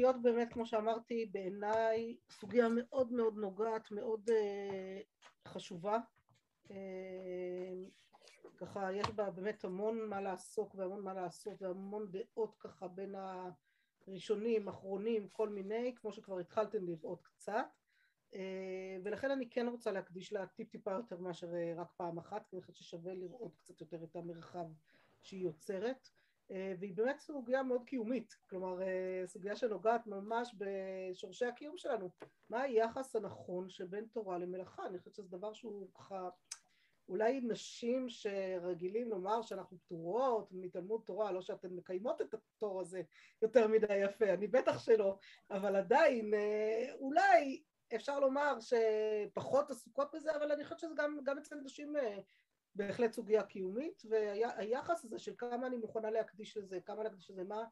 כלביות באמת, כמו שאמרתי, בעיניי סוגיה מאוד מאוד נוגעת, מאוד uh, חשובה. Uh, ככה יש בה באמת המון מה לעסוק והמון מה לעשות והמון דעות ככה בין הראשונים, אחרונים, כל מיני, כמו שכבר התחלתם לראות קצת. אה, ולכן אני כן רוצה להקדיש לה טיפ טיפה יותר מאשר רק פעם אחת, כי אני חושבת ששווה לראות קצת יותר את המרחב שהיא יוצרת. אה, והיא באמת סוגיה מאוד קיומית, כלומר סוגיה שנוגעת ממש בשורשי הקיום שלנו. מה היחס הנכון שבין תורה למלאכה? אני חושבת שזה דבר שהוא ככה אולי נשים שרגילים לומר שאנחנו פטורות מתלמוד תורה, לא שאתן מקיימות את הפטור הזה יותר מדי יפה, אני בטח שלא, אבל עדיין אולי אפשר לומר שפחות עסוקות בזה, אבל אני חושבת שזה גם, גם אצל נשים אה, בהחלט סוגיה קיומית, והיחס הזה של כמה אני מוכנה להקדיש לזה, כמה להקדיש לזה, מה,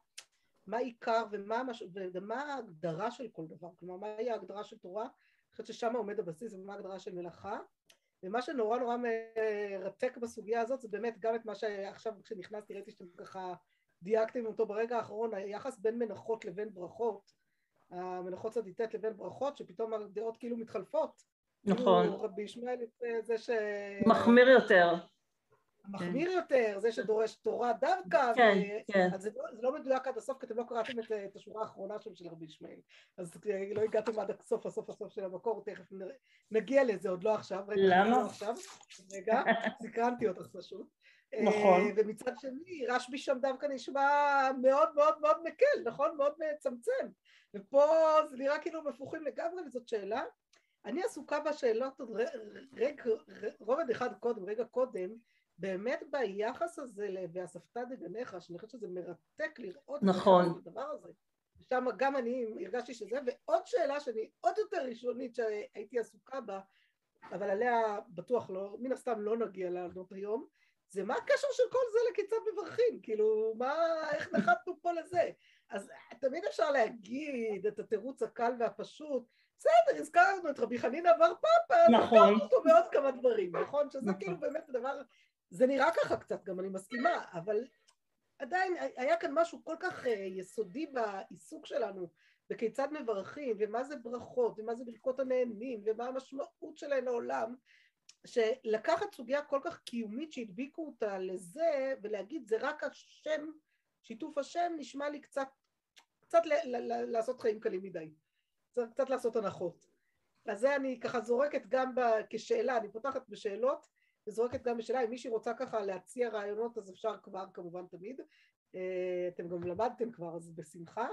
מה עיקר ומה, ומה ההגדרה של כל דבר, כלומר מהי ההגדרה של תורה, אני חושבת ששם עומד הבסיס ומה ההגדרה של מלאכה, ומה שנורא נורא מרתק בסוגיה הזאת זה באמת גם את מה שעכשיו כשנכנסתי ראיתי שאתם ככה דייקתם אותו ברגע האחרון, היחס בין מנחות לבין ברכות המנחות צדיטת לבין ברכות, שפתאום הדעות כאילו מתחלפות. נכון. רבי ישמעאל זה ש... מחמיר יותר. מחמיר כן. יותר, זה שדורש תורה דווקא, כן, ו... כן. אז זה לא, זה לא מדויק עד הסוף, כי אתם לא קראתם את, את השורה האחרונה שם של רבי ישמעאל, אז לא הגעתם עד הסוף, הסוף, הסוף של המקור, תכף נגיע לזה, עוד לא עכשיו. למה? לא עכשיו, רגע, סקרנתי אותך פשוט. נכון. אה, ומצד שני, רשב"י שם דווקא נשמע מאוד מאוד מאוד מקל, נכון? מאוד מצמצם. ופה זה נראה כאילו הפוכים לגמרי, וזאת שאלה. אני עסוקה בשאלות עוד רגע, רובד אחד קודם, רגע קודם, באמת ביחס הזה ל"ואספת דגניך", שאני חושבת שזה מרתק לראות נכון. את הדבר הזה. שם גם אני הרגשתי שזה, ועוד שאלה שאני עוד יותר ראשונית שהייתי עסוקה בה, אבל עליה בטוח לא, מן הסתם לא נגיע לענות היום, זה מה הקשר של כל זה לכיצד מברכים? כאילו, מה, איך נחתנו פה לזה? אז תמיד אפשר להגיד את התירוץ הקל והפשוט, בסדר, הזכרנו את רבי חנינא בר פפא, נכון. הזכרנו אותו בעוד כמה דברים, נכון? שזה נכון. כאילו באמת דבר, זה נראה ככה קצת, גם אני מסכימה, אבל עדיין היה כאן משהו כל כך אה, יסודי בעיסוק שלנו, בכיצד מברכים, ומה זה ברכות, ומה זה ברכות הנהנים, ומה המשמעות שלהן לעולם, שלקחת סוגיה כל כך קיומית שהדביקו אותה לזה, ולהגיד זה רק השם, שיתוף השם, נשמע לי קצת, קצת ל- ל- ל- לעשות חיים קלים מדי. צריך קצת לעשות הנחות. אז זה אני ככה זורקת גם ב- כשאלה, אני פותחת בשאלות, וזורקת גם בשאלה, אם מישהי רוצה ככה להציע רעיונות אז אפשר כבר כמובן תמיד, אה, אתם גם למדתם כבר אז בשמחה,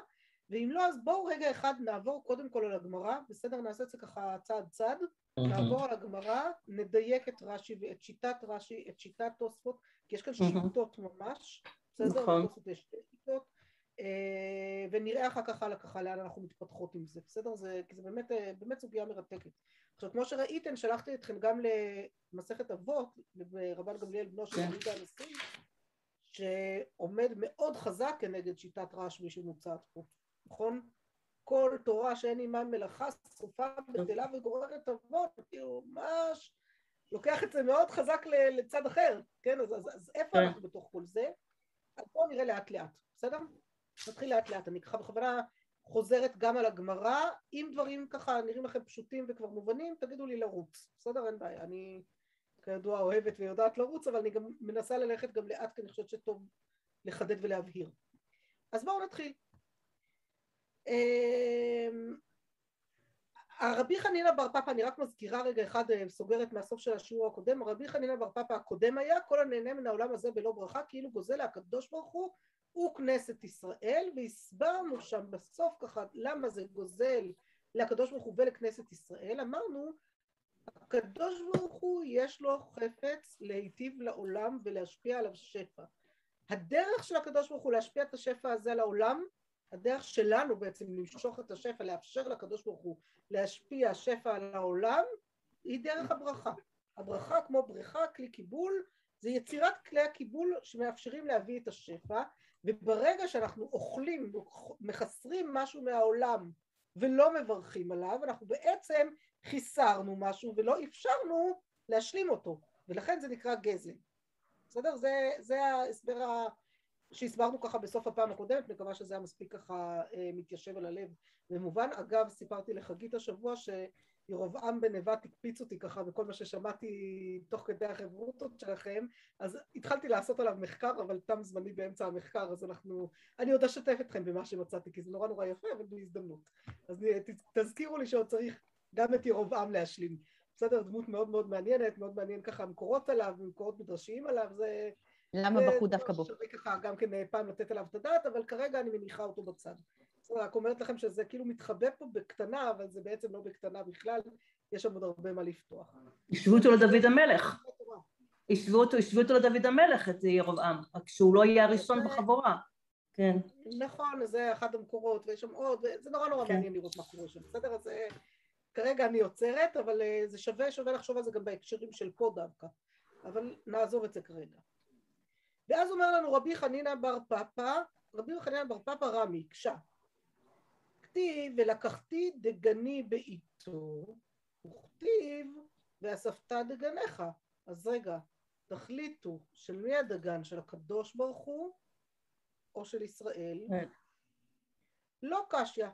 ואם לא אז בואו רגע אחד נעבור קודם כל על הגמרא, בסדר? נעשה את זה ככה צעד צעד, נעבור על הגמרא, נדייק את רש"י ואת שיטת רש"י, את שיטת תוספות, כי יש כאן שיטות ממש, בסדר? נכון. יש שתי שיטות, ונראה אחר כך הלאה ככה לאן אנחנו מתפתחות עם זה, בסדר? זה, כי זה באמת, אה, באמת סוגיה מרתקת. עכשיו כמו שראיתם שלחתי אתכם גם למסכת אבות, לרבן גמליאל בנו של כן. יהודה הנשיא, שעומד מאוד חזק כנגד שיטת רשב"י שמוצעת פה, נכון? כל תורה שאין עימה מלאכה סופה בטלה וגוררת אבות, כאילו ממש לוקח את זה מאוד חזק לצד אחר, כן? אז, אז, אז איפה כן. אנחנו בתוך כל זה? אז בואו נראה לאט לאט, בסדר? נתחיל לאט לאט, אני ככה בכוונה חוזרת גם על הגמרא, אם דברים ככה נראים לכם פשוטים וכבר מובנים, תגידו לי לרוץ, בסדר? אין בעיה, אני כידוע אוהבת ויודעת לרוץ, אבל אני גם מנסה ללכת גם לאט, כי אני חושבת שטוב לחדד ולהבהיר. אז בואו נתחיל. אמ, הרבי חנינא בר פפא, אני רק מזכירה רגע אחד, אה, סוגרת מהסוף של השיעור הקודם, הרבי חנינא בר פפא הקודם היה, כל הנהנה מן העולם הזה בלא ברכה, כאילו גוזל הקדוש ברוך הוא וכנסת ישראל, והסברנו שם בסוף ככה למה זה גוזל לקדוש ברוך הוא ולכנסת ישראל, אמרנו הקדוש ברוך הוא יש לו חפץ להיטיב לעולם ולהשפיע עליו שפע. הדרך של הקדוש ברוך הוא להשפיע את השפע הזה לעולם הדרך שלנו בעצם למשוך את השפע, לאפשר לקדוש ברוך הוא להשפיע שפע על העולם, היא דרך הברכה. הברכה כמו בריכה, כלי קיבול, זה יצירת כלי הקיבול שמאפשרים להביא את השפע, וברגע שאנחנו אוכלים, מחסרים משהו מהעולם ולא מברכים עליו, אנחנו בעצם חיסרנו משהו ולא אפשרנו להשלים אותו, ולכן זה נקרא גזל. בסדר? זה, זה ההסבר שהסברנו ככה בסוף הפעם הקודמת, מקווה שזה היה מספיק ככה אה, מתיישב על הלב ומובן. אגב, סיפרתי לחגית השבוע שירובעם בן נבט הקפיץ אותי ככה בכל מה ששמעתי תוך כדי החברותות שלכם, אז התחלתי לעשות עליו מחקר, אבל תם זמני באמצע המחקר, אז אנחנו... אני עוד אשתף אתכם במה שמצאתי, כי זה נורא נורא יפה, אבל בהזדמנות. אז תזכירו לי שעוד צריך גם את ירובעם להשלים. בסדר, דמות מאוד מאוד מעניינת, מאוד מעניין ככה המקורות עליו, מקורות מדרשיים עליו, זה... למה בחרו דווקא בו? שווה ככה גם כן פעם לתת עליו את הדעת, אבל כרגע אני מניחה אותו בצד. רק אומרת לכם שזה כאילו מתחבא פה בקטנה, אבל זה בעצם לא בקטנה בכלל, יש שם עוד הרבה מה לפתוח. השוו אותו לדוד המלך. השוו אותו, השוו אותו לדוד המלך, את ירבעם, רק שהוא לא יהיה הראשון בחבורה. כן. נכון, זה אחד המקורות, ויש שם עוד, זה נורא נורא כן. מעניין לראות מה קורה שם, בסדר? אז כרגע אני עוצרת, אבל אה, זה שווה, שווה לחשוב על זה גם בהקשרים של פה דווקא, אבל נעזוב את זה כרגע. ואז אומר לנו רבי חנינא בר פפא, רבי חנינא בר פפא רמי, הקשה. כתיב ולקחתי דגני בעיתו, וכתיב ואספת דגניך. אז רגע, תחליטו של מי הדגן, של הקדוש ברוך הוא או של ישראל? כן. לא קשיא.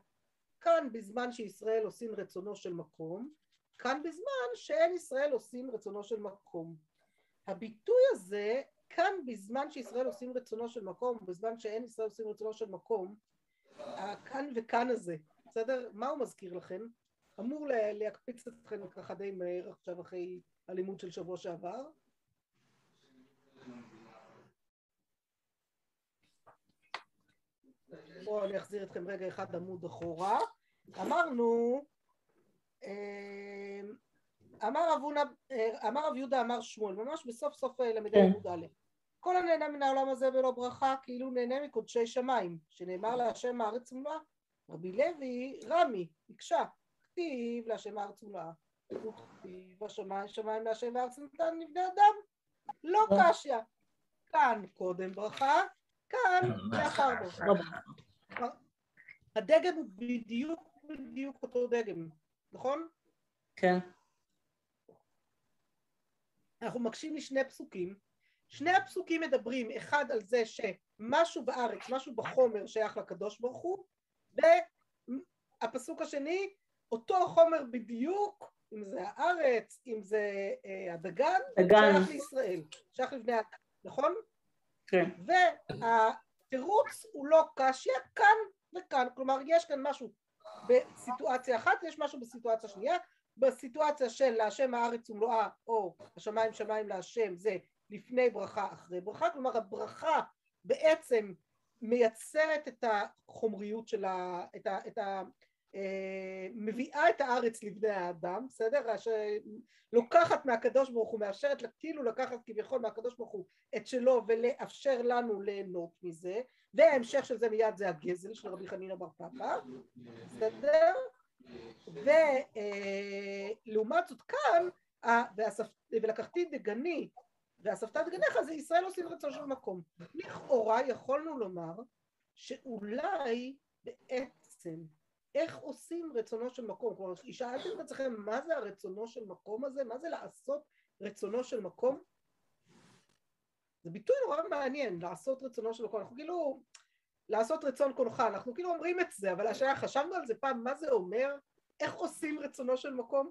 כאן בזמן שישראל עושים רצונו של מקום, כאן בזמן שאין ישראל עושים רצונו של מקום. הביטוי הזה, כאן בזמן שישראל עושים רצונו של מקום, בזמן שאין ישראל עושים רצונו של מקום, הכאן וכאן הזה, בסדר? מה הוא מזכיר לכם? אמור להקפיץ אתכם ככה די מהר עכשיו אחרי הלימוד של שבוע שעבר. בואו אני אחזיר אתכם רגע אחד עמוד אחורה. אמרנו, אמר, אה, אמר רב יהודה אמר שמואל, ממש בסוף סוף אה, למדי כן. עמוד א', כל הנהנה מן העולם הזה ולא ברכה, כאילו נהנה מקודשי שמיים, שנאמר להשם הארץ מלואה. רבי לוי, רמי, ביקשה, כתיב להשם הארץ מלואה, וכתיב השמיים שמיים להשם הארץ נתן לבני אדם. לא קשיא, כאן קודם ברכה, כאן לאחר ברכה. הדגם הוא בדיוק בדיוק אותו דגם, נכון? כן. אנחנו מקשים משני פסוקים, שני הפסוקים מדברים אחד על זה שמשהו בארץ, משהו בחומר שייך לקדוש ברוך הוא, והפסוק השני, אותו חומר בדיוק, אם זה הארץ, אם זה אה, הדגן, דגן. שייך לישראל, שייך לבני אדם, נכון? כן. והתירוץ הוא לא קשיא כאן וכאן, כלומר יש כאן משהו בסיטואציה אחת, יש משהו בסיטואציה שנייה, בסיטואציה של להשם הארץ ומלואה או השמיים שמיים להשם זה לפני ברכה אחרי ברכה, כלומר הברכה בעצם מייצרת את החומריות של ה... את ה, את ה אה, מביאה את הארץ לבני האדם, בסדר? לוקחת מהקדוש ברוך הוא, מאפשרת כאילו לקחת כביכול מהקדוש ברוך הוא את שלו ולאפשר לנו ליהנות מזה, וההמשך של זה מיד זה הגזל של רבי חנינא בר פפא, בסדר? ולעומת זאת כאן, ולקחתי דגני ואספת דגניך זה ישראל עושים רצון של מקום. לכאורה יכולנו לומר שאולי בעצם איך עושים רצונו של מקום? כלומר, שאלתם את עצמכם מה זה הרצונו של מקום הזה? מה זה לעשות רצונו של מקום? זה ביטוי נורא מעניין, לעשות רצונו של מקום. אנחנו כאילו, לעשות רצון קונך, אנחנו כאילו אומרים את זה, אבל השאלה, חשבנו על זה פעם, מה זה אומר? איך עושים רצונו של מקום?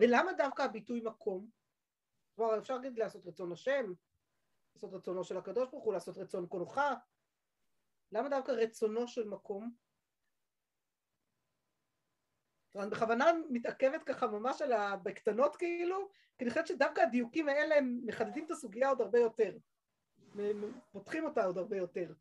ולמה דווקא הביטוי מקום? כלומר, אפשר להגיד לעשות רצון השם, לעשות רצונו של הקדוש ברוך הוא, לעשות רצון קונך, למה דווקא רצונו של מקום? אני בכוונה מתעכבת ככה ממש על ה... בקטנות כאילו, כי אני חושבת שדווקא הדיוקים האלה הם מחדדים את הסוגיה עוד הרבה יותר, פותחים אותה עוד הרבה יותר.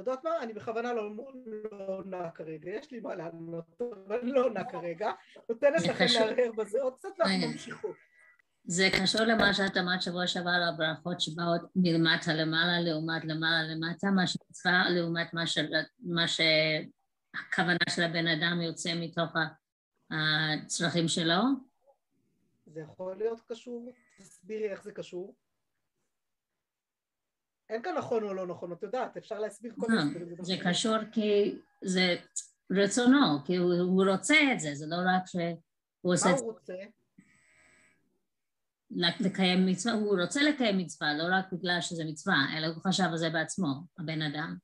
יודעות מה? אני בכוונה לא, לא עונה כרגע, יש לי מה לענות, אבל אני לא עונה כרגע. נותנת לכם להרהר בזה עוד קצת ואנחנו ממשיכות. זה קשור למה שאת אמרת שבוע שעבר על הברכות שבאות מלמטה למעלה לעומת למעלה למטה, מה שמצווה לעומת מה, של, מה שהכוונה של הבן אדם יוצא מתוך הצרכים שלו? זה יכול להיות קשור, תסבירי איך זה קשור. אין כאן נכון או לא נכון, את יודעת, אפשר להסביר כל אה, מיני זה קשור כי זה רצונו, כי הוא, הוא רוצה את זה, זה לא רק שהוא עושה מה הוא רוצה? לקיים מצווה, הוא רוצה לקיים מצווה, לא רק בגלל שזה מצווה, אלא הוא חשב על זה בעצמו, הבן אדם.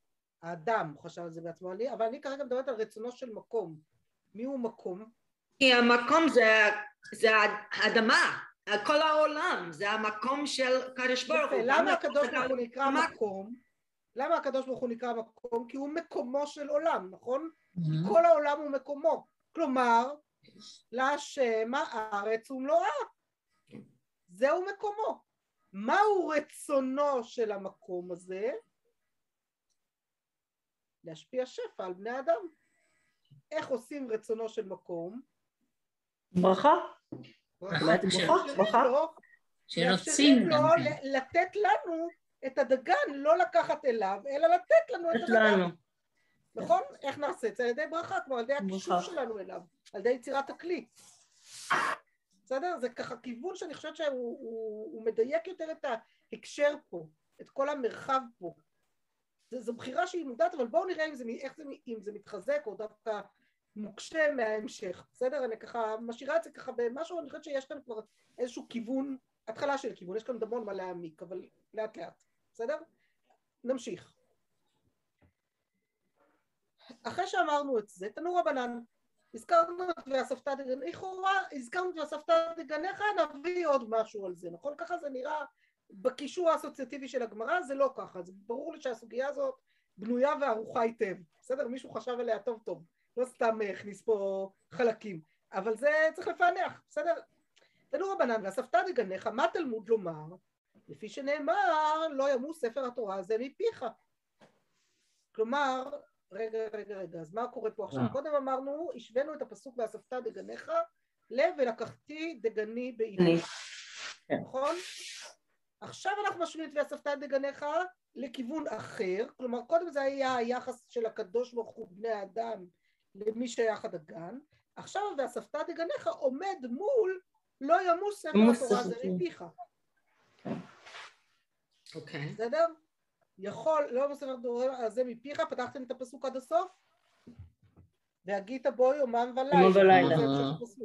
האדם חשב על זה בעצמו, אני, אבל אני כרגע מדברת על רצונו של מקום. מי הוא מקום? כי המקום זה, זה האדמה, כל העולם, זה המקום של קדוש ברוך הוא. למה הקדוש ברוך הוא נקרא מקום? למה הקדוש ברוך הוא נקרא מקום? כי הוא מקומו של עולם, נכון? Mhm. כל העולם הוא מקומו. כלומר, להשם הארץ ומלואה. זהו מקומו. מהו רצונו של המקום הזה? להשפיע שפע על בני אדם. איך עושים רצונו של מקום? ברכה? לו- שרוצים גם לו כן. ל- לתת לנו את הדגן, לא לקחת אליו, אלא לתת לנו את הדגן. נכון? איך נעשה את זה? על ידי ברכה, כלומר על ידי הקישור. שלנו אליו, על ידי יצירת הכלי. בסדר? זה ככה כיוון שאני חושבת שהוא הוא, הוא מדייק יותר את ההקשר פה, את כל המרחב פה. זו, זו בחירה שהיא מודעת, אבל בואו נראה אם זה, איך זה, אם זה מתחזק או דווקא מוקשה מההמשך. בסדר? אני ככה משאירה את זה ככה במשהו, אני חושבת שיש כאן כבר איזשהו כיוון, התחלה של כיוון, יש כאן עוד המון מה להעמיק, אבל לאט לאט. בסדר? נמשיך. אחרי שאמרנו את זה, תנו רבנן, הזכרנו את ואספת דגניך, לכאורה הזכרנו את ואספת דגניך, נביא עוד משהו על זה, נכון? ככה זה נראה בקישור האסוציאטיבי של הגמרא, זה לא ככה, זה ברור לי שהסוגיה הזאת בנויה וערוכה היטב, בסדר? מישהו חשב עליה טוב טוב, לא סתם אה, הכניס פה חלקים, אבל זה צריך לפענח, בסדר? תנו רבנן ואספת דגניך, מה תלמוד לומר? לפי שנאמר, לא ימוס ספר התורה הזה מפיך. כלומר, רגע, רגע, רגע, אז מה קורה פה עכשיו? אה. קודם אמרנו, השווינו את הפסוק ואספת דגניך, לב ולקחתי דגני. בעיני, כן. נכון? עכשיו אנחנו משווים את ואספת דגניך לכיוון אחר, כלומר קודם זה היה היחס של הקדוש ברוך הוא בני האדם למי שייך הדגן, עכשיו ואספת דגניך עומד מול לא ימוס ספר התורה התורה. מפיך, אוקיי. בסדר? יכול, לא ימוס ספר התורה הזה מפיך, פתחתם את הפסוק עד הסוף? והגית בו יומם ולילה. יומם ולילה. זה.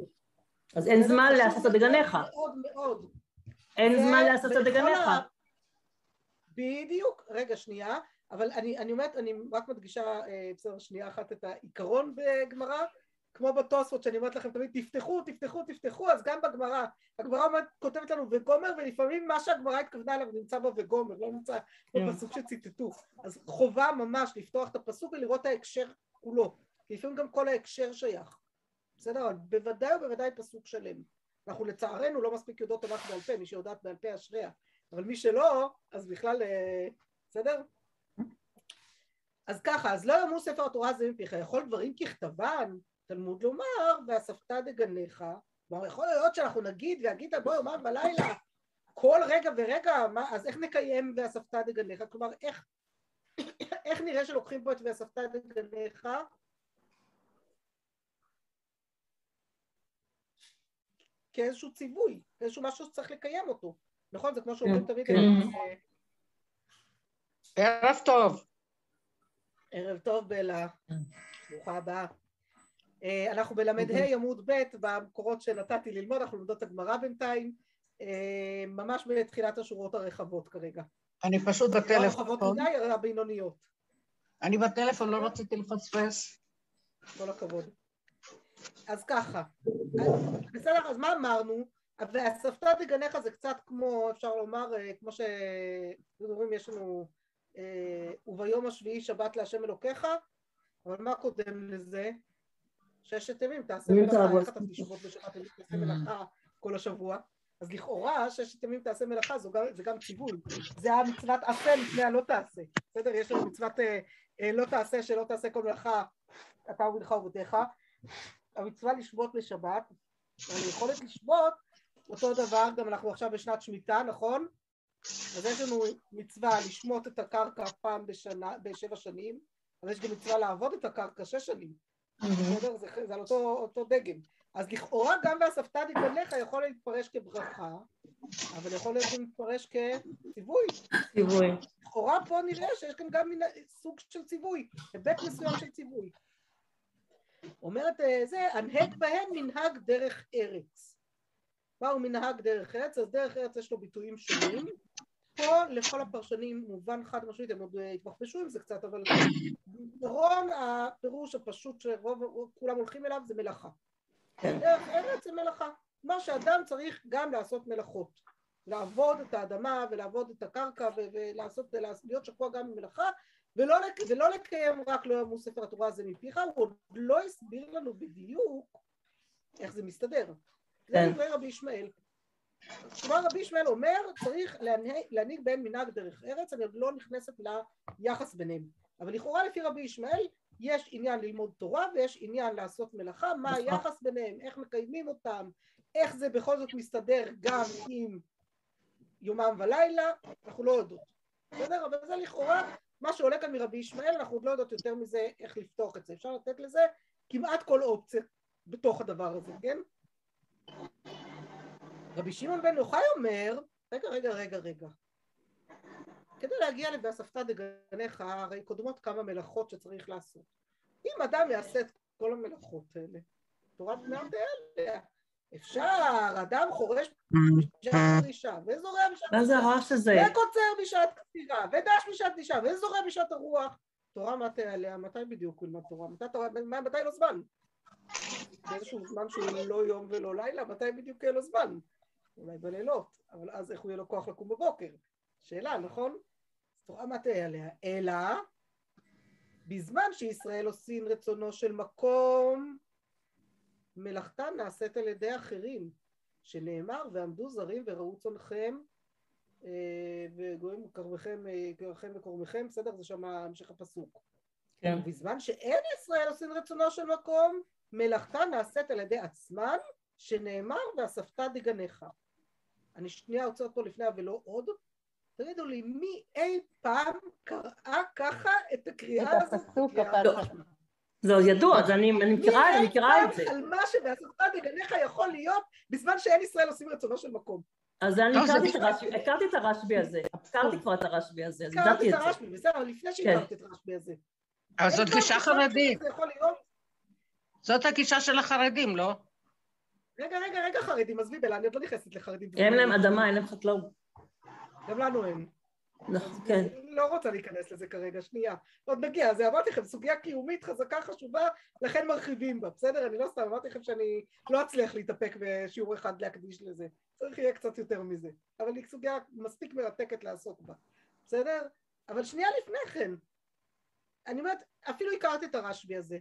אז אין? זמן לעשות את דגניך. מאוד מאוד. אין זה זמן לעשות את דגניך. בדיוק, רגע שנייה, אבל אני, אני אומרת, אני רק מדגישה, אה, בסדר, שנייה אחת את העיקרון בגמרא, כמו בתוספות שאני אומרת לכם תמיד, תפתחו, תפתחו, תפתחו, אז גם בגמרא, הגמרא כותבת לנו וגומר, ולפעמים מה שהגמרא התכוונה אליו נמצא בה וגומר, לא נמצא כן. בפסוק שציטטו. אז חובה ממש לפתוח את הפסוק ולראות את ההקשר כולו, כי לפעמים גם כל ההקשר שייך. בסדר? אבל בוודאי ובוודאי פסוק שלם. אנחנו לצערנו לא מספיק יודעות תנ"ך בעל פה, מי שיודעת בעל פה אשריה, אבל מי שלא, אז בכלל, אה, בסדר? אז ככה, אז לא יאמרו ספר התורה הזה מפיך, יכול דברים ככתבן, תלמוד לומר, ואספת דגניך, כלומר יכול להיות שאנחנו נגיד, והגית בו יומם ולילה, כל רגע ורגע, מה, אז איך נקיים ואספת דגניך? כלומר, איך, איך נראה שלוקחים פה את ואספת דגניך? כאיזשהו ציווי, כאיזשהו משהו שצריך לקיים אותו. נכון? זה כמו שאומרים תמיד, כן. ערב טוב. ערב טוב בלה, כן. ברוכה הבאה. אה, אנחנו בל"ה עמוד ב' במקורות שנתתי ללמוד, אנחנו לומדות את הגמרא בינתיים, אה, ממש בתחילת השורות הרחבות כרגע. אני פשוט לא בטלפון. רחבות מדי, אלא בינוניות, אני בטלפון, לא רציתי לפספס. כל הכבוד. אז ככה, בסדר, אז מה אמרנו? ואספת דגניך זה קצת כמו, אפשר לומר, אה, כמו שאומרים, יש לנו וביום השביעי שבת להשם אלוקיך, אבל מה קודם לזה? ששת ימים תעשה מלאכה. איך אתה תשבות בשבת ימים תעשה מלאכה כל השבוע? אז לכאורה ששת ימים תעשה מלאכה גם, זה גם ציווי, זה המצוות עשה לפני הלא תעשה, בסדר? יש לנו מצוות אה, אה, לא תעשה שלא תעשה כל מלאכה אתה ובנך ובתיך, המצווה לשבות אבל היכולת לשבות אותו דבר, גם אנחנו עכשיו בשנת שמיטה, נכון? אז יש לנו מצווה לשמוט את הקרקע פעם בשנה, בשבע שנים, אבל יש גם מצווה לעבוד את הקרקע שש שנים, בסדר? זה, זה על אותו, אותו דגם. אז לכאורה גם ואספת דגליך יכול להתפרש כברכה, אבל יכול להיות להתפרש כציווי. ציווי. לכאורה פה נראה שיש כאן גם מין- סוג של ציווי, היבט מסוים של ציווי. אומרת אה, זה, הנהג בהם מנהג דרך ארץ. מהו מנהג דרך ארץ? אז דרך ארץ יש לו ביטויים שונים. פה לכל הפרשנים מובן חד משמעית, הם עוד אה, התבחבשו עם זה קצת, אבל בעיקרון הפירוש הפשוט שרוב כולם הולכים אליו זה מלאכה. כן. דרך ארץ זה מלאכה. מה שאדם צריך גם לעשות מלאכות. לעבוד את האדמה ולעבוד את הקרקע ולעשות, להיות שקוע גם במלאכה ולא, לק- ולא לקיים רק לא ימוס ספר התורה הזה מפיך, הוא עוד לא הסביר לנו בדיוק איך זה מסתדר. זה כן. דברי רבי ישמעאל. כלומר רבי ישמעאל אומר צריך להנהיג, בהם מנהג דרך ארץ, אני עוד לא נכנסת ליחס ביניהם. אבל לכאורה לפי רבי ישמעאל יש עניין ללמוד תורה ויש עניין לעשות מלאכה, מה נכון. היחס ביניהם, איך מקיימים אותם, איך זה בכל זאת מסתדר גם עם יומם ולילה, אנחנו לא יודעות. בסדר? אבל זה לכאורה מה שעולה כאן מרבי ישמעאל, אנחנו עוד לא יודעות יותר מזה איך לפתוח את זה. אפשר לתת לזה כמעט כל אופציה בתוך הדבר הזה, כן? רבי שמעון בן יוחאי אומר, רגע, רגע, רגע, רגע. כדי להגיע ל"ואספת דגניך", הרי קודמות כמה מלאכות שצריך לעשות. אם אדם יעשה את כל המלאכות האלה, תורת בני עליה. אפשר, אדם חורש בשעת פרישה, וזורע בשעת מה זה הרעש הזה? וקוצר בשעת כתירה, ודש בשעת דישה, וזורע בשעת הרוח. תורה מה תעליה? מתי בדיוק הוא ילמד תורה? מתי, תורה, מה- מתי לו זמן? באיזשהו זמן שהוא לא יום ולא לילה, מתי בדיוק יהיה לו זמן? אולי בלילות, אבל אז איך הוא יהיה לו כוח לקום בבוקר? שאלה, נכון? אז תורה מה תעליה? אלא בזמן שישראל עושים רצונו של מקום, מלאכתה נעשית על ידי אחרים, שנאמר ועמדו זרים וראו צונכם וגויים כרמכם, אה, כרמכם וקורמכם, בסדר? זה שם המשך הפסוק. כן. בזמן שאין ישראל עושים רצונו של מקום, מלאכתה נעשית על ידי עצמן, שנאמר ואספת דגניך. אני שנייה עוצרת פה לפני ולא עוד. תגידו לי, מי אי פעם קראה ככה את הקריאה את הזאת? הפסוק הפעם לא. הראשונה? זה עוד ידוע, אז אני אני מכירה אני מי מכירה אי את זה. פעם על מה שבאספת דגניך יכול להיות בזמן שאין ישראל עושים רצונו של מקום. אז אני לא, זה הכרתי את הרשב"י- הכרתי את הרשב"י הזה. הכרתי כבר את הרשב"י הזה, אז ידעתי את את זה. הרשב"י, בסדר, אבל לפני שהכרתי את הרשב"י הזה. אבל זאת גישה חרדית, זאת הגישה של החרדים, לא? רגע, רגע, רגע, חרדים, עזבי בלה, אני עוד לא נכנסת לחרדים. אין להם אדמה, אין להם חקלאות. גם לנו אין. נכון, כן. לא רוצה להיכנס לזה כרגע, שנייה. עוד נגיע, זה אמרתי לכם, סוגיה קיומית חזקה, חשובה, לכן מרחיבים בה, בסדר? אני לא סתם, אמרתי לכם שאני לא אצליח להתאפק בשיעור אחד להקדיש לזה. צריך יהיה קצת יותר מזה. אבל היא סוגיה מספיק מרתקת לעסוק בה, בסדר? אבל שנייה לפני כן, אני אומרת, אפילו הכרתי את הרשב"י הזה.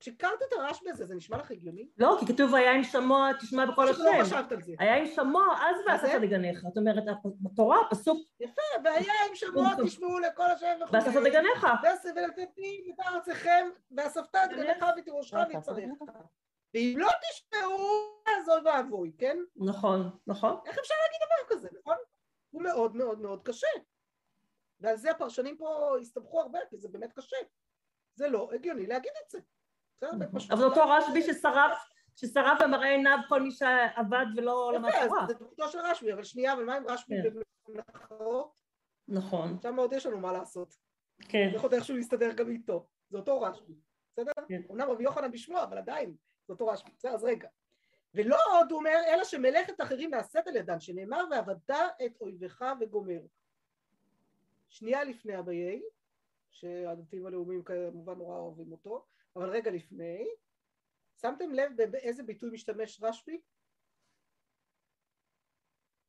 כשהכרת את הרשב"י הזה, זה נשמע לך הגיוני? לא, כי כתוב היה עם שמוע תשמע בקול או שלא השם. חשבת על זה. היה עם שמוע, אז? ואספת דגניך. זאת אומרת, בתורה הפסוק יפה, והיה עם שמוע תשמעו לכל השם וכו'. ואספת דגניך. ועשה ולתתי את ארציכם, ואספת את גניך ותירושך ויצריך. ואם לא תשמעו, אז אוי ואבוי, כן? נכון, נכון. איך אפשר להגיד דבר כזה, נכון? הוא מאוד מאוד מאוד קשה. ועל זה הפרשנים פה הסתבכו הרבה, כי זה באמת קשה. זה לא הגיוני להגיד את זה. פשוט אבל לא- אותו רשב"י ששרף, ששרף במראה עיניו כל מי שעבד ולא למד תורה. אז זה דמותו של רשב"י, אבל שנייה, אבל מה עם רשב"י כן. במרכאות? נכון, שם עוד יש לנו מה לעשות. כן. זה יכול איכשהו להסתדר גם איתו. זה אותו רשב"י, בסדר? כן. אומנם רבי יוחנן בשמו, אבל עדיין, זה אותו רשב"י. בסדר, אז רגע. ולא עוד הוא אומר, אלא שמלאכת אחרים נעשית על ידן, שנאמר, ועבדת את אויביך וגומר. שנייה לפני אביי, שהדתיים הלאומיים כמובן נורא אוהבים אותו, אבל רגע לפני, שמתם לב באיזה ביטוי משתמש רשב"י?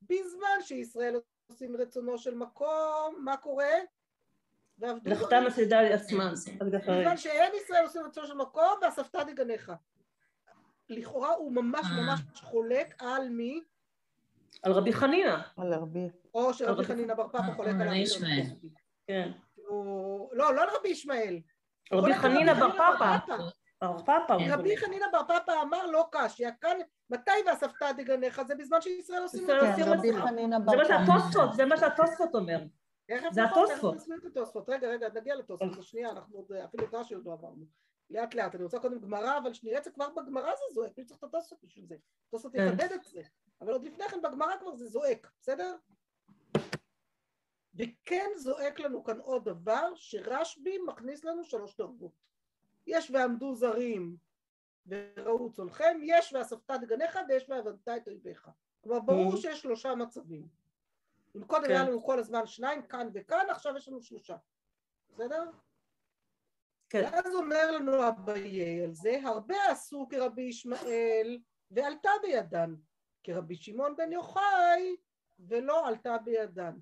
בזמן שישראל עושים רצונו של מקום, מה קורה? ועבדו מלאכתם עשידה עצמם. בזמן שאין ישראל עושים רצון של מקום, ואספת דגניך. לכאורה הוא ממש אה. ממש חולק על מי, על רבי חנינא, על הרבה. או שרבי רבי- חנינא בר פפא אה, חולק רבי על ישמעאל. כן. לא, לא על רבי ישמעאל. רבי חנינא בר פפא. פפא. בר פפא. הוא רבי. חנינא בר פפא אמר לא קשיא, כאן מתי ואספת דגניך זה בזמן שישראל עושים עושים של כן, זה מה שהתוספות, זה מה שהתוספות אומר. זה התוספות. את. רגע, רגע, נגיע לתוספות. שנייה, אנחנו עוד, אפילו את רש"י עוד לא עברנו. לאט לאט, אני רוצה קודם גמרא, אבל שנראה את זה כבר בגמרא זה זועק, מי צריך את התוספות בשביל זה? התוספות כן. יחדד את זה, אבל עוד לפני כן בגמרא כבר זה זועק, בסדר? וכן זועק לנו כאן עוד דבר, שרשב"י מכניס לנו שלוש דרגות. יש ועמדו זרים וראו צונכם, יש ואספת דגניך ויש ועבדת את אויביך. כלומר ברור Mhm. שיש שלושה מצבים. אם קודם כן. היה לנו כל הזמן שניים כאן וכאן, עכשיו יש לנו שלושה. בסדר? כן. ואז אומר לנו אביי על זה, הרבה עשו כרבי ישמעאל ועלתה בידן, כרבי שמעון בן יוחאי ולא עלתה בידן.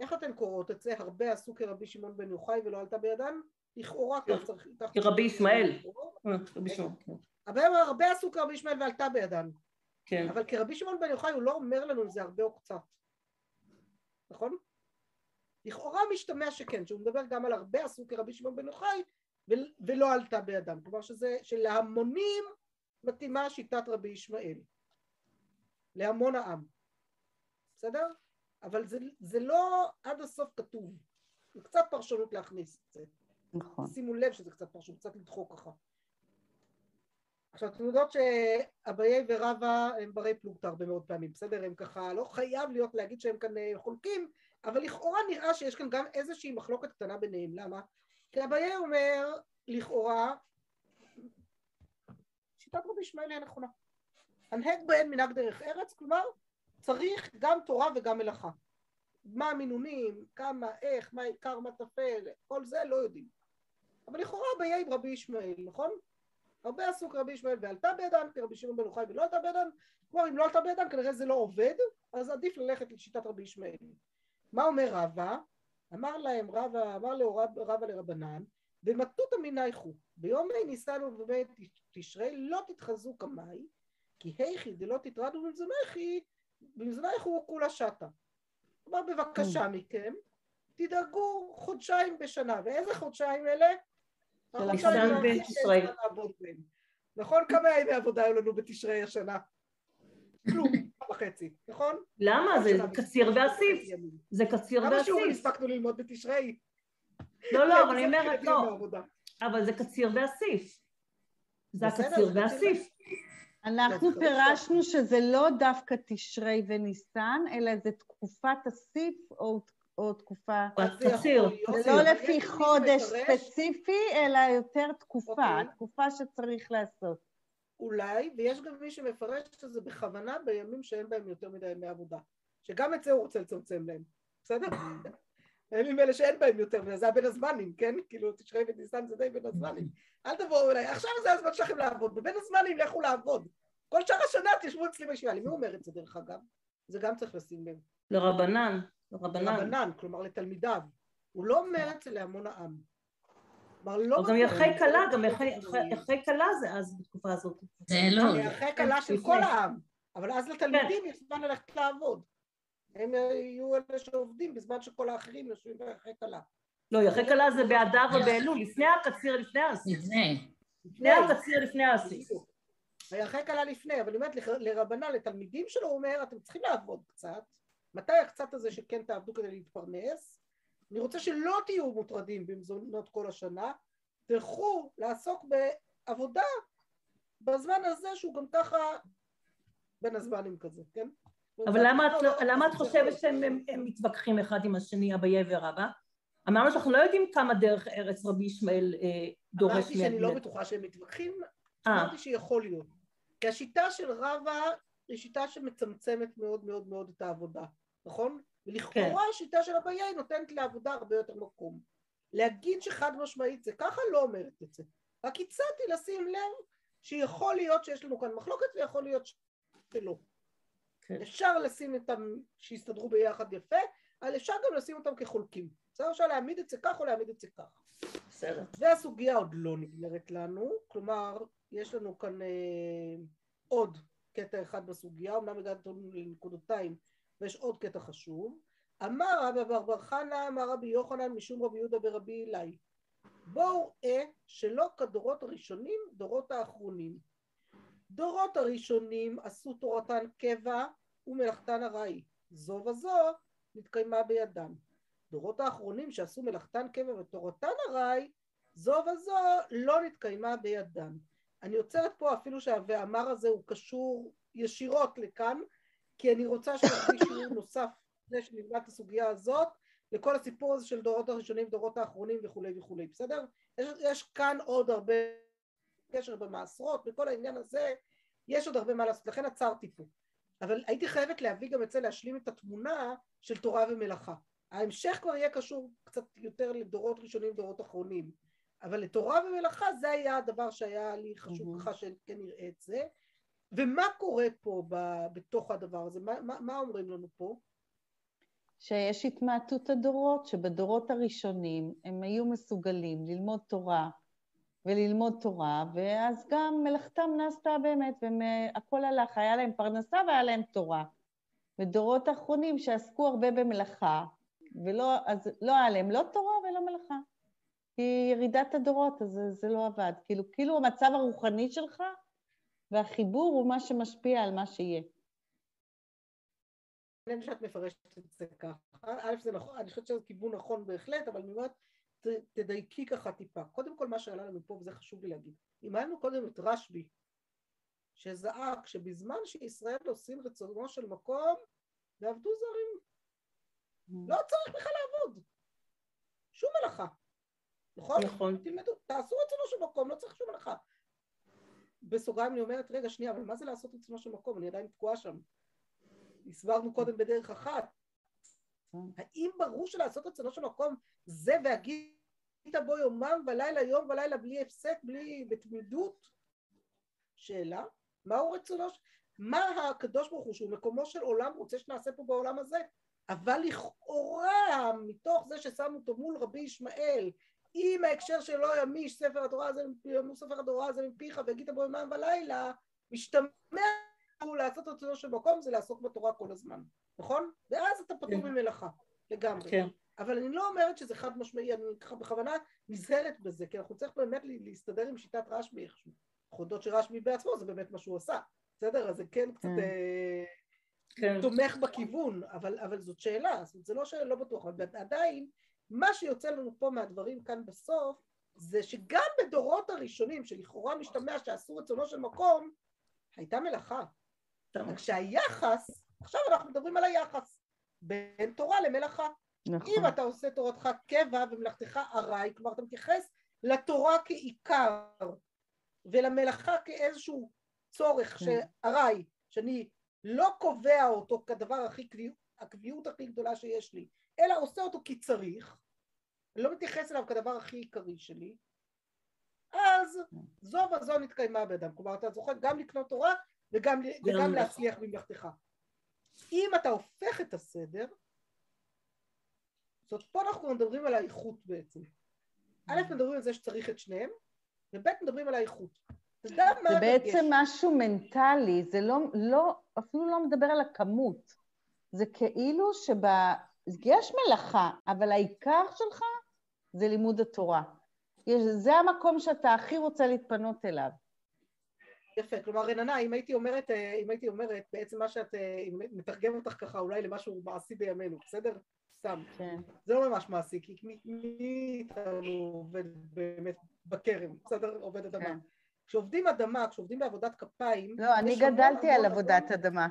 איך אתן קוראות את זה? הרבה עשו כרבי שמעון בן יוחאי ולא עלתה בידן? לכאורה כך צריך... כרבי ישמעאל. לקרוא. אה, שמעון, כן. אבל הרבה עשו כרבי ישמעאל ועלתה בידן. כן. אבל כרבי שמעון בן יוחאי הוא לא אומר לנו אם זה הרבה או קצת. נכון? לכאורה משתמע שכן, שהוא מדבר גם על הרבה עשו כרבי שמעון בן יוחאי ול- ולא עלתה בידם. כלומר שזה, שלהמונים מתאימה שיטת רבי ישמעאל. להמון העם. בסדר? אבל זה, זה לא עד הסוף כתוב. זה קצת פרשנות להכניס את זה. נכון. שימו לב שזה קצת פרשנות, קצת לדחוק ככה. עכשיו אתם יודעות שאביי ורבא הם ברי פלוגתא הרבה מאוד פעמים, בסדר? הם ככה, לא חייב להיות להגיד שהם כאן אה, חולקים, אבל לכאורה נראה שיש כאן גם איזושהי מחלוקת קטנה ביניהם, למה? כי אביי אומר, לכאורה, שיטת רבי ישמעאל היא הנכונה. הנהג בהן מנהג דרך ארץ, כלומר, צריך גם תורה וגם מלאכה. מה המינונים, כמה, איך, מה עיקר, מה טפל, כל זה לא יודעים. אבל לכאורה אביי עם רבי ישמעאל, נכון? הרבה עשו כרבי ישמעאל ועלתה בידן, כרבי שמעון בן יוחאי ולא עלתה בידן, כלומר אם לא עלתה בידן כנראה זה לא עובד, אז עדיף ללכת לשיטת רבי ישמעאל. מה אומר רבא? אמר להם רבא, אמר לו רב- רבא לרבנן, ומטותא מנייכו, ביומי ניסן ובימי תשרי לא תתחזו קמאי, כי היכי דלא תטרדו במזונחי, במזונחו כולה שטה. כלומר בבקשה מכם, תדאגו חודשיים בשנה, ואיזה חודשיים אלה? החודשיים בהם. נכון? כמה ימי עבודה היו לנו בתשרי השנה? כלום, וחצי, נכון? למה? זה שנה קציר וחצי ואסיף. זה קציר כמה שיעורים ואסיף. הספקנו ללמוד בתשרי? לא, לא, אבל אני זה אומרת, לא. אבל זה קציר ואסיף. זה הקציר זה קציר ואסיף. אנחנו פירשנו שזה לא דווקא תשרי וניסן, אלא זה תקופת הסיף או, או תקופה... אז זה לא לפי חודש ספציפי, אלא יותר תקופה, אוקיי. התקופה שצריך לעשות. אולי, ויש גם מי שמפרש שזה בכוונה בימים שאין בהם יותר מדי ימי עבודה. שגם את זה הוא רוצה לצמצם להם, בסדר? הימים האלה שאין בהם יותר מדי, זה הבין הזמנים, כן? כאילו תשרי וניסן זה די בין הזמנים. אל תבואו אליי, עכשיו זה הזמן שלכם לעבוד, בבין הזמנים לכו לעבוד. כל שאר השנה תשבו אצלי בישיבה. למי הוא אומר את זה דרך אגב? זה גם צריך לשים לב. לרבנן. לרבנן. רבנן, כלומר לתלמידיו. הוא לא אומר את זה להמון העם. כלומר לא... גם. יחי כלה, גם יחי- יחי כלה זה אז בתקופה הזאת. זה לא. זה אחרי כלה של לפני. כל העם, אבל אז לתלמידים יש זמן ללכת לעבוד. הם יהיו אלה שעובדים בזמן שכל האחרים יושבים באחרי כלה. לא, יחי כלה זה באדר ובאלול, לפני הקציר, לפני האסיף. לפני. לפני הקציר, לפני. בדיוק. היחי כלה לפני, אבל אני אומרת לרבנה, לתלמידים שלו הוא אומר, אתם צריכים לעבוד קצת. מתי הקצת הזה שכן תעבדו כדי להתפרנס? אני רוצה שלא תהיו מוטרדים במזונות כל השנה, תלכו לעסוק בעבודה בזמן הזה שהוא גם ככה בין הזמנים כזה, כן? אבל למה את, לא- לא- למה את חושבת שהם מתווכחים אחד עם השני, אביי ורבא? אמרנו שאנחנו לא יודעים כמה דרך ארץ רבי ישמעאל אה, דורש אמרתי שאני לא מהם. בטוחה שהם מתווכחים, אה, אמרתי שיכול להיות. כי השיטה של רבא היא שיטה שמצמצמת מאוד מאוד מאוד את העבודה, נכון? ולכאורה כן. השיטה של אביי נותנת לעבודה הרבה יותר מקום. להגיד שחד משמעית זה ככה לא אומרת את זה. רק הצעתי לשים לב שיכול להיות שיש לנו כאן מחלוקת ויכול להיות שלא. כן. אפשר לשים אותם שיסתדרו ביחד יפה, אבל אפשר גם לשים אותם כחולקים. בסדר? אפשר להעמיד את זה כך או להעמיד את זה כך. בסדר. והסוגיה עוד לא נגמרת לנו, כלומר, יש לנו כאן אה, עוד קטע אחד בסוגיה, אמנם הגענו לנקודותיים, ויש עוד קטע חשוב. אמר רבא בר בר חנא, אמר רבי יוחנן, משום רבי יהודה ברבי אלי. בואו ראה שלא כדורות הראשונים, דורות האחרונים. דורות הראשונים עשו תורתן קבע ומלאכתן ארעי. זו וזו נתקיימה בידם. דורות האחרונים שעשו מלאכתן קבע ותורתן ארעי, זו וזו לא נתקיימה בידם. אני עוצרת פה אפילו שה"ואמר" הזה הוא קשור ישירות לכאן, כי אני רוצה שנביא שיעור נוסף לפני שנלמד את הסוגיה הזאת, לכל הסיפור הזה של דורות הראשונים, דורות האחרונים וכולי וכולי, בסדר? יש, יש כאן עוד הרבה קשר במעשרות, בכל העניין הזה יש עוד הרבה מה לעשות, לכן עצרתי פה. אבל הייתי חייבת להביא גם את זה, להשלים את התמונה של תורה ומלאכה. ההמשך כבר יהיה קשור קצת יותר לדורות ראשונים, דורות אחרונים. אבל לתורה ומלאכה זה היה הדבר שהיה לי חשוב ככה שכן נראה את זה. ומה קורה פה ב, בתוך הדבר הזה? מה, מה, מה אומרים לנו פה? שיש התמעטות הדורות, שבדורות הראשונים הם היו מסוגלים ללמוד תורה וללמוד תורה, ואז גם מלאכתם נעשתה באמת, והכל הלך, היה להם פרנסה והיה להם תורה. בדורות האחרונים שעסקו הרבה במלאכה, ולא, אז לא היה להם לא תורה ולא מלאכה. כי ירידת הדורות, אז זה, זה לא עבד. כאילו, כאילו המצב הרוחני שלך והחיבור הוא מה שמשפיע על מה שיהיה. מעניין שאת מפרשת את זה ככה. א', זה נכון, אני חושבת שזה כיוון נכון בהחלט, אבל אני אומרת, תדייקי ככה טיפה. קודם כל מה שעלה לנו פה, וזה חשוב לי להגיד, אם היה לנו קודם את רשב"י, שזעק שבזמן שישראל עושים רצונו של מקום, ועבדו זרים. לא צריך בכלל לעבוד. שום מלאכה. נכון? נכון. תלמדו, תעשו רצונו של מקום, לא צריך שום מלאכה. בסוגריים אני אומרת, רגע, שנייה, אבל מה זה לעשות רצונו של מקום? אני עדיין תקועה שם. הסברנו קודם בדרך אחת. האם ברור שלעשות רצונו של מקום זה והגית בו יומם ולילה, יום ולילה, בלי הפסק, בלי, בתמידות? שאלה, מהו רצונו? מה הקדוש ברוך הוא, שהוא מקומו של עולם, רוצה שנעשה פה בעולם הזה? אבל לכאורה, מתוך זה ששמו אותו מול רבי ישמעאל, עם ההקשר שלא ימיש ספר התורה הזה, יאמרו ספר התורה הזה מפיך והגית בו יומם ולילה, משתמע לעשות רצונו של מקום זה לעסוק בתורה כל הזמן, נכון? ואז אתה פטור כן. ממלאכה, לגמרי. כן. אבל אני לא אומרת שזה חד משמעי, אני ככה בכוונה נזהרת בזה, כי אנחנו צריכים באמת לה- להסתדר עם שיטת רשב"י איכשהו. אנחנו יודעות שרשב"י בעצמו זה באמת מה שהוא עשה, בסדר? אז זה כן קצת כן. אה, כן. תומך בכיוון, אבל, אבל זאת שאלה, זאת אומרת, זה לא שלא בטוח, אבל עדיין מה שיוצא לנו פה מהדברים כאן בסוף זה שגם בדורות הראשונים שלכאורה משתמע שעשו רצונו של מקום הייתה מלאכה, רק שהיחס, עכשיו אנחנו מדברים על היחס בין תורה למלאכה, נכון. אם אתה עושה תורתך קבע ומלאכתך ארעי, כלומר אתה מתייחס לתורה כעיקר ולמלאכה כאיזשהו צורך כן. שארעי, שאני לא קובע אותו כדבר הכי קביעות, הקביעות הכי גדולה שיש לי, אלא עושה אותו כי צריך, לא מתייחס אליו כדבר הכי עיקרי שלי, אז זו וזו נתקיימה בידם. כלומר, אתה זוכר גם לקנות תורה וגם, וגם מלאכה. להצליח במלאכתך. אם אתה הופך את הסדר, זאת פה אנחנו מדברים על האיכות בעצם. א', מדברים על זה שצריך את שניהם, וב', מדברים על האיכות. זה? בעצם משהו מנטלי, זה לא, לא, אפילו לא מדבר על הכמות. זה כאילו שב... יש מלאכה, אבל העיקר שלך זה לימוד התורה. יש, זה המקום שאתה הכי רוצה להתפנות אליו. יפה, כלומר רננה, אם הייתי אומרת, אה, אם הייתי אומרת, בעצם מה שאת, אה, אם מתרגם אותך ככה אולי למשהו מעשי בימינו, בסדר? סתם. כן. זה לא ממש מעשי, כי מי איתנו עובד באמת בכרם, בסדר? עובד אדמה. כן. כשעובדים אדמה, כשעובדים בעבודת כפיים, לא, אני גדלתי על עבודת אדמה.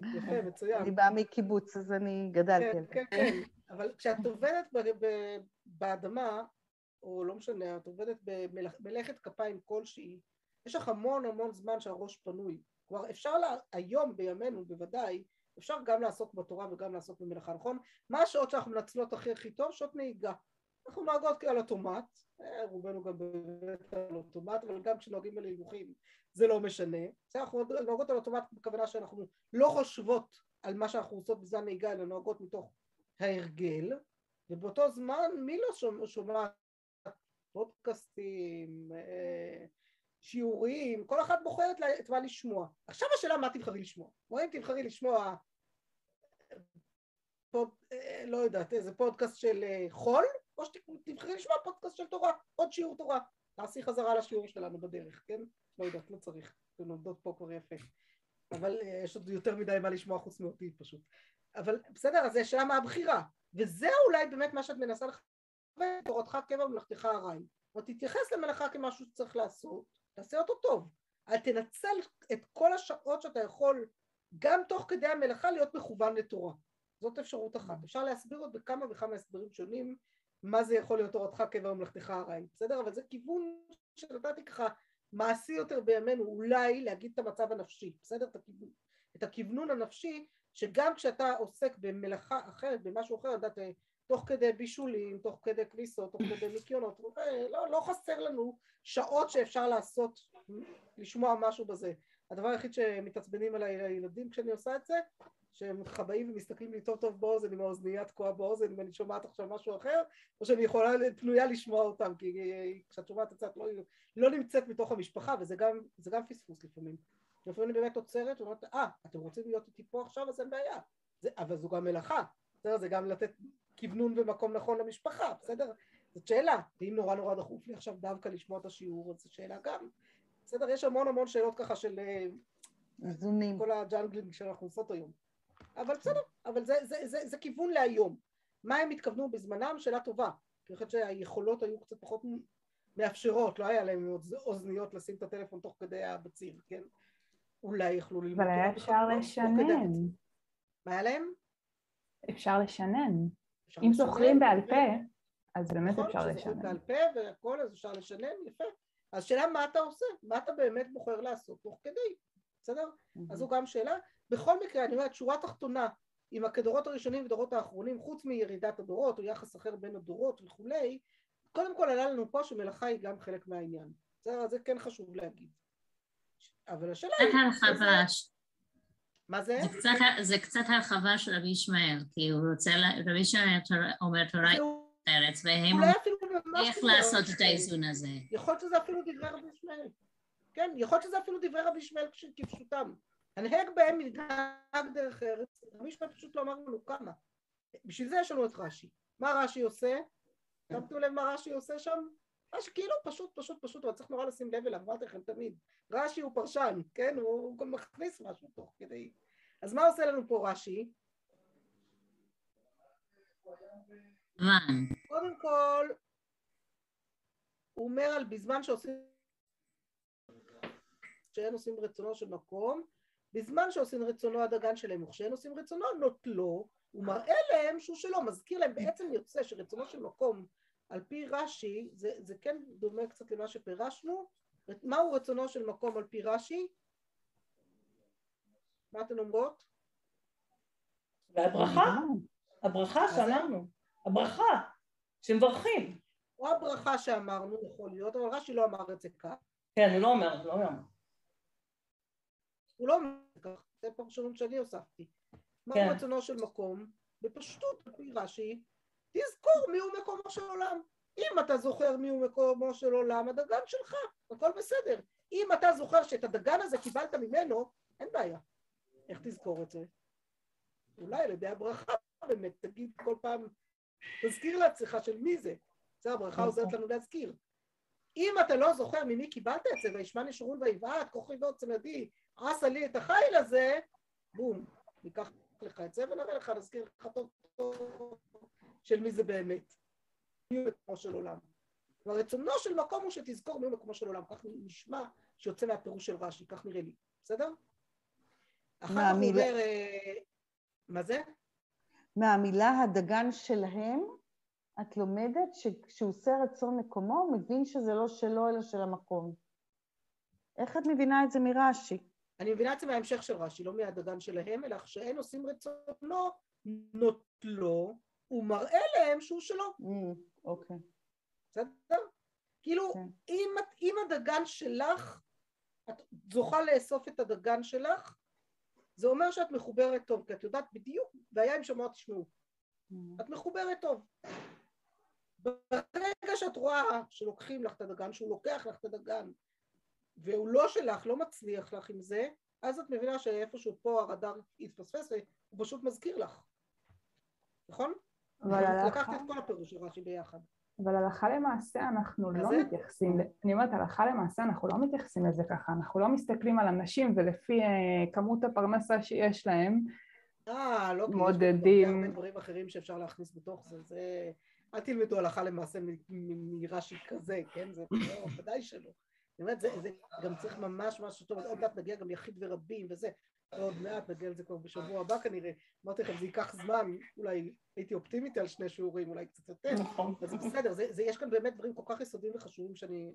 יפה, מצוין. אני באה מקיבוץ, אז אני גדלתי כן, על זה. כן, כן, אבל כשאת עובדת באדמה, או לא משנה, את עובדת במלאכת כפיים כלשהי, יש לך המון המון זמן שהראש פנוי. כלומר, אפשר לה, היום בימינו בוודאי, אפשר גם לעסוק בתורה וגם לעסוק במלאכה, נכון? מה השעות שאנחנו מנצלות הכי הכי טוב? שעות נהיגה. אנחנו נוהגות על אוטומט, אה, רובנו גם באמת על אוטומט, אבל גם כשנוהגים על הילוכים זה לא משנה. אנחנו נוהגות על אוטומט בכוונה שאנחנו לא חושבות על מה שאנחנו עושות בזמן נהיגה, אלא נוהגות מתוך ההרגל, ובאותו זמן מי לא שומע, שומע פודקאסטים, אה, שיעורים, כל אחת בוחרת את מה לשמוע. עכשיו השאלה מה תבחרי לשמוע. או אם תבחרי לשמוע, פוד, אה, לא יודעת, איזה פודקאסט של אה, חול, או שתבחרי לשמוע פודקאסט של תורה, עוד שיעור תורה. תעשי חזרה לשיעור שלנו בדרך, כן? לא יודעת, לא צריך, אתן לומדות פה כבר יפה. אבל אה, יש עוד יותר מדי מה לשמוע חוץ מאותי פשוט. אבל בסדר, אז השאלה מה הבחירה. וזה אולי באמת מה שאת מנסה תורתך קבע ומלאכתך ארעי. אומרת, תתייחס למלאכה כמשהו שצריך לעשות, תעשה אותו טוב. אל תנצל את כל השעות שאתה יכול, גם תוך כדי המלאכה, להיות מכוון לתורה. זאת אפשרות אחת. אפשר להסביר עוד בכמה וכמה הסברים שונים מה זה יכול להיות תורתך קבע ומלאכתך ארעי, בסדר? אבל זה כיוון שנתתי ככה מעשי יותר בימינו, אולי להגיד את המצב הנפשי, בסדר? את הכיוון, את הכוונון הנפשי, שגם כשאתה עוסק במלאכה אחרת, במשהו אחר, יודעת, תוך כדי בישולים, תוך כדי כניסות, תוך כדי ניקיונות, לא, לא חסר לנו שעות שאפשר לעשות, לשמוע משהו בזה. הדבר היחיד שמתעצבנים עליי הילדים כשאני עושה את זה, שהם חבאים ומסתכלים לי טוב טוב באוזן עם האוזנייה תקועה באוזן ואני שומעת עכשיו משהו אחר, או שאני יכולה פנויה לשמוע אותם, כי כשאת שומעת את זה את לא, לא נמצאת מתוך המשפחה, וזה גם, גם פספוס לפעמים. לפעמים אני באמת עוצרת ואומרת, אה, אתם רוצים להיות איתי פה עכשיו אז אין בעיה, זה, אבל זו גם מלאכה, בסדר? זה גם לתת כוונון ומקום נכון למשפחה, בסדר? זאת שאלה, ואם נורא נורא דחוף לי עכשיו דווקא לשמוע את השיעור, אז זו שאלה גם. בסדר, יש המון המון שאלות ככה של... אה, איזונים. כל ה juggling שאנחנו עושות היום. אבל בסדר, אבל זה, זה, זה, זה כיוון להיום. מה הם התכוונו בזמנם? שאלה טובה. אני חושבת שהיכולות היו קצת פחות מאפשרות, לא היה להם אוזניות לשים את הטלפון תוך כדי הבציר, כן? אולי יכלו ללמוד... אבל היה אפשר לשנן. מה היה להם? אפשר לשנן. אם זוכרים בעל פה, אז באמת נכון, אפשר לשנן. נכון, בעל פה והכל, אז אפשר לשנן, יפה. אז שאלה מה אתה עושה? מה אתה באמת בוחר לעשות תוך כדי, בסדר? אז זו גם שאלה. בכל מקרה, אני אומרת, שורה תחתונה, עם הכדורות הראשונים ודורות האחרונים, חוץ מירידת הדורות או יחס אחר בין הדורות וכולי, קודם כל עלה לנו פה שמלאכה היא גם חלק מהעניין. זה, זה כן חשוב להגיד. אבל השאלה היא... מה זה? זה קצת, זה קצת הרחבה של רבי ישמעאל, כי הוא רוצה, רבי ישמעאל אומר תורה ארץ, והם... אפילו ממש... איך לעשות את האיזון הזה. יכול להיות שזה אפילו דברי רבי ישמעאל. כן, יכול להיות שזה אפילו דברי רבי ישמעאל כפשוטם. הנהג בהם מנהג דרך ארץ, רבי ישמעאל פשוט לא אמר לנו כמה. בשביל זה יש לנו את רש"י. מה רש"י עושה? שמתם לב מה רש"י עושה שם? רש"י כאילו פשוט פשוט פשוט, אבל צריך נורא לשים לב אליו, אמרתי לכם תמיד. רש"י הוא פרשן, כן? הוא גם מכניס משהו תוך כדי. אז מה עושה לנו פה רש"י? קודם כל, הוא אומר על בזמן שעושים שאין עושים רצונו של מקום, בזמן שעושים רצונו הדגן שלהם, וכשאין עושים רצונו נוטלו, הוא מראה להם שהוא שלו, מזכיר להם, בעצם יוצא שרצונו של מקום על פי רש"י, זה, זה כן דומה קצת למה שפירשנו, מהו רצונו של מקום על פי רש"י? מה אתן אומרות? והברכה, הברכה שאמרנו, הברכה, שמברכים. או הברכה שאמרנו, יכול להיות, אבל רש"י לא אמר את זה כך. כן, הוא לא אומר, לא אומר. הוא לא אומר כך, זה פרשנות שאני הוספתי. מה כן. רצונו של מקום? בפשטות, על פי רש"י, תזכור מיהו מקומו של עולם. אם אתה זוכר מיהו מקומו של עולם, הדגן שלך, הכל בסדר. אם אתה זוכר שאת הדגן הזה קיבלת ממנו, אין בעיה. איך תזכור את זה? אולי על ידי הברכה באמת, תגיד כל פעם, תזכיר לעצמך של מי זה. זה הברכה עוזרת לנו להזכיר. אם אתה לא זוכר ממי קיבלת את זה, וישמע נשרון ויבעט, כוך יבעט צמדי, עשה לי את החיל הזה, בום, ניקח לך את זה ונראה לך, נזכיר לך טוב טוב של מי זה באמת. מי הוא מקומו של עולם. ורצונו של מקום הוא שתזכור מי הוא מקומו של עולם. כך נשמע שיוצא מהפירוש של רש"י, כך נראה לי. בסדר? אחר כך אומר... אה, מה זה? מהמילה הדגן שלהם, את לומדת שכשהוא עושה רצון מקומו, הוא מבין שזה לא שלו אלא של המקום. איך את מבינה את זה מרש"י? אני מבינה את זה מההמשך של רש"י, לא מהדגן שלהם, אלא שאין עושים רצונו, נוטלו, הוא מראה להם שהוא שלו. אוקיי. בסדר? כאילו, כן. אם, אם הדגן שלך, את זוכה לאסוף את הדגן שלך, זה אומר שאת מחוברת טוב, כי את יודעת בדיוק, והיה אם שמוע תשמעו. את מחוברת טוב. ברגע שאת רואה שלוקחים לך את הדגן, שהוא לוקח לך את הדגן, והוא לא שלך, לא מצליח לך עם זה, אז את מבינה שאיפשהו פה הרדאר התפספס והוא פשוט מזכיר לך. נכון? אבל הלכה... לקחתי את כל הפירוש של רש"י ביחד. אבל הלכה למעשה אנחנו לא זה? מתייחסים, אני אומרת הלכה למעשה אנחנו לא מתייחסים לזה ככה, אנחנו לא מסתכלים על אנשים ולפי uh, כמות הפרנסה שיש להם, אה, לא, מודדים. יש דברים אחרים שאפשר להכניס בתוך זה, זה... אל תלמדו הלכה למעשה מרש"י כזה, כן? זה לא, ודאי שלא. אני אומרת, זה, זה גם צריך ממש משהו טוב, עוד מעט נגיע גם יחיד ורבים וזה, עוד מעט נגיע לזה כבר בשבוע הבא כנראה. אמרתי לכם, זה ייקח זמן, אולי הייתי אופטימית על שני שיעורים, אולי קצת יותר, נכון. אז בסדר, זה, זה, יש כאן באמת דברים כל כך יסודיים וחשובים שאני...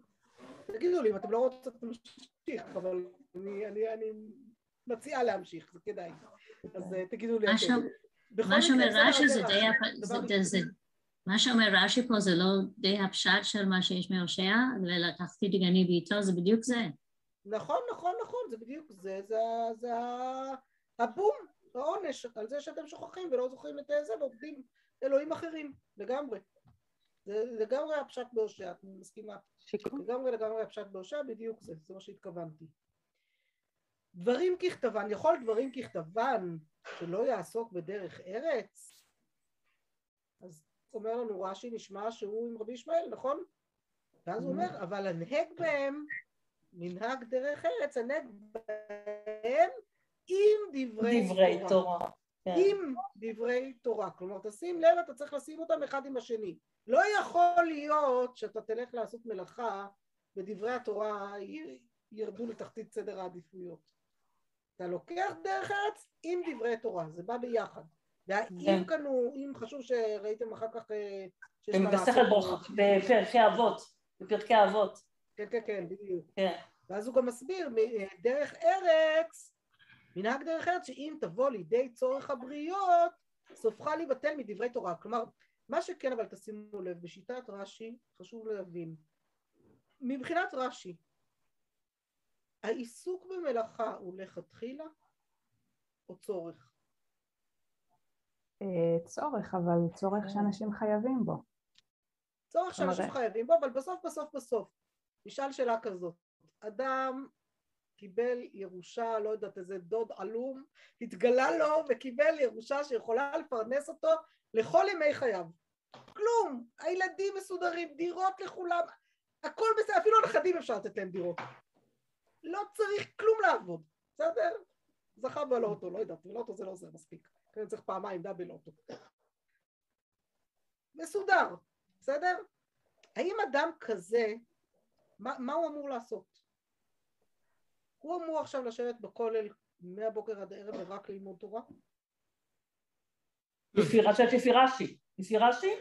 תגידו לי, אם אתם לא רוצים להמשיך, אבל אני, אני, אני מציעה להמשיך, זה כדאי. אז אה, תגידו לי מה אתם. שם- בכל מה שאומר מקרה, רש"י בסדר, זה די, דבר הפ- זה- ראשון- זה- זה- מה שאומר רש"י פה זה לא די הפשט של מה שיש מהושע, ולקחתי דגני בעיתו, זה בדיוק זה. נכון, נכון, נכון, זה בדיוק זה, זה, זה הבום, העונש על זה שאתם שוכחים ולא זוכרים את זה ועובדים אלוהים אחרים, לגמרי. זה לגמרי הפשט בהושע, את מסכימה? שיקום. לגמרי לגמרי הפשט בהושע, בדיוק זה, זה מה שהתכוונתי. דברים ככתבן, יכול דברים ככתבן שלא יעסוק בדרך ארץ? אז אומר לנו רש"י, נשמע שהוא עם רבי ישמעאל, נכון? ואז הוא אומר, אבל הנהג בהם, מנהג דרך ארץ, הנהג בהם עם דברי, דברי תורה. כן. עם דברי תורה. כלומר, תשים לב, אתה צריך לשים אותם אחד עם השני. לא יכול להיות שאתה תלך לעשות מלאכה ודברי התורה ירדו לתחתית סדר העדיפויות. אתה לוקח דרך ארץ עם דברי תורה, זה בא ביחד. והאם כן. כאן הוא, אם חשוב שראיתם אחר כך אה, בפרקי אבות. בפרקי אבות. כן, כן, כן, בדיוק. כן. ואז הוא גם מסביר, מ- דרך ארץ, מנהג דרך ארץ, שאם תבוא לידי צורך הבריות, סופך להיבטל מדברי תורה. כלומר, מה שכן, אבל תשימו לב, בשיטת רש"י, חשוב להבין, מבחינת רש"י, העיסוק במלאכה הוא לכתחילה או צורך? אה, צורך, אבל צורך שאנשים חייבים בו. צורך שאנשים חייבים בו, אבל בסוף בסוף בסוף, נשאל שאלה כזאת, אדם קיבל ירושה, לא יודעת, איזה דוד עלום, התגלה לו וקיבל ירושה שיכולה לפרנס אותו לכל ימי חייו. כלום, הילדים מסודרים, דירות לכולם, הכל בסדר, אפילו הנכדים אפשר לתת להם דירות. לא צריך כלום לעבוד, בסדר? זכה בלוטו, לא יודעת, בלוטו זה לא עוזר מספיק, כן, צריך פעמיים דאבל לוטו. מסודר, בסדר? האם אדם כזה, מה, מה הוא אמור לעשות? הוא אמור עכשיו לשבת בכולל מהבוקר עד הערב ורק ללמוד תורה? לפי רש"י, לפי רש"י. לפי רש"י?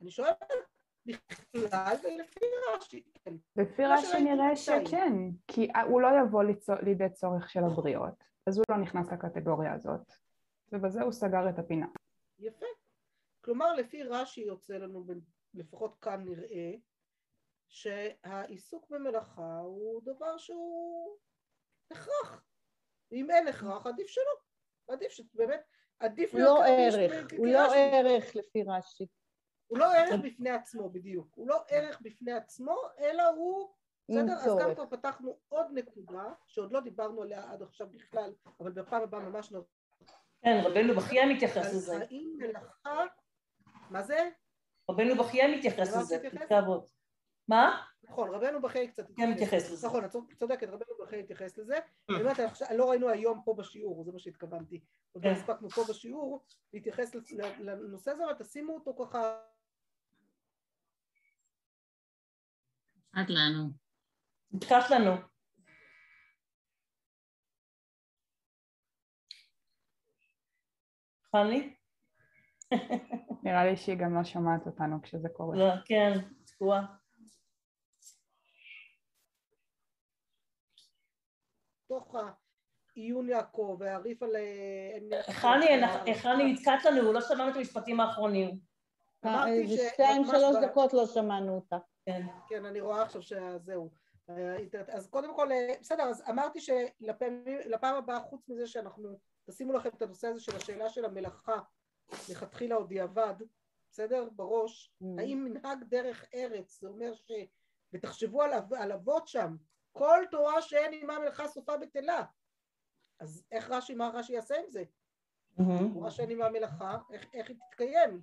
אני שואלת בכלל ולפי רש"י, כן. לפי רש"י נראה. שכן, כי הוא לא יבוא לידי צורך של הבריות, אז הוא לא נכנס לקטגוריה הזאת, ובזה הוא סגר את הפינה. יפה. כלומר, לפי רש"י יוצא לנו, לפחות כאן נראה, שהעיסוק במלאכה הוא דבר שהוא הכרח. ואם אין הכרח, עדיף שלא. עדיף שבאמת, עדיף הוא לא ערך, הוא כרש"י. לא ערך לפי רש"י. הוא לא ערך בפני עצמו, בדיוק. הוא לא ערך בפני עצמו, אלא הוא... בסדר? אז גם. כבר פתחנו עוד נקודה, שעוד לא דיברנו עליה עד עכשיו בכלל, אבל בפעם הבאה ממש נ... כן, רבנו בחייה מתייחס לזה. האם מלאכה... מה זה? רבנו בחייה מתייחס לא לזה, תתייחס? מה? נכון, רבנו בחיי קצת כן, מתייחס לזה. נכון, את צודק- צודקת, רבנו בחיי התייחס לזה. אני אומרת, עכשיו- לא ראינו היום פה בשיעור, זה מה שהתכוונתי. עוד לא כן. הספקנו פה בשיעור להתייחס לנושא הזה, אבל תשימו אותו ככה עד לנו. נתקף לנו. חני? נראה לי שהיא גם לא שומעת אותנו כשזה קורה. לא, כן, תקועה. תוך העיון יעקב והריף על... אה, חני, אנחנו- חני נתקעת לנו, הוא לא שמענו את המשפטים האחרונים. אמרתי איזה ש- שתיים, שלוש ב- דקות לא שמענו אותה. כן. כן, אני רואה עכשיו שזהו. אה, אז קודם כל, אה, בסדר, אז אמרתי שלפעם הבאה, חוץ מזה שאנחנו, תשימו לכם את הנושא הזה של השאלה של המלאכה, לכתחילה או דיעבד, בסדר? בראש, Mm. האם מנהג דרך ארץ, זה אומר ש... ותחשבו על אבות שם, כל תורה שאין עימה מלאכה סופה בטלה. אז איך רש"י, מה רש"י יעשה עם זה? תורה שאין עימה מלאכה, איך, איך היא תתקיים?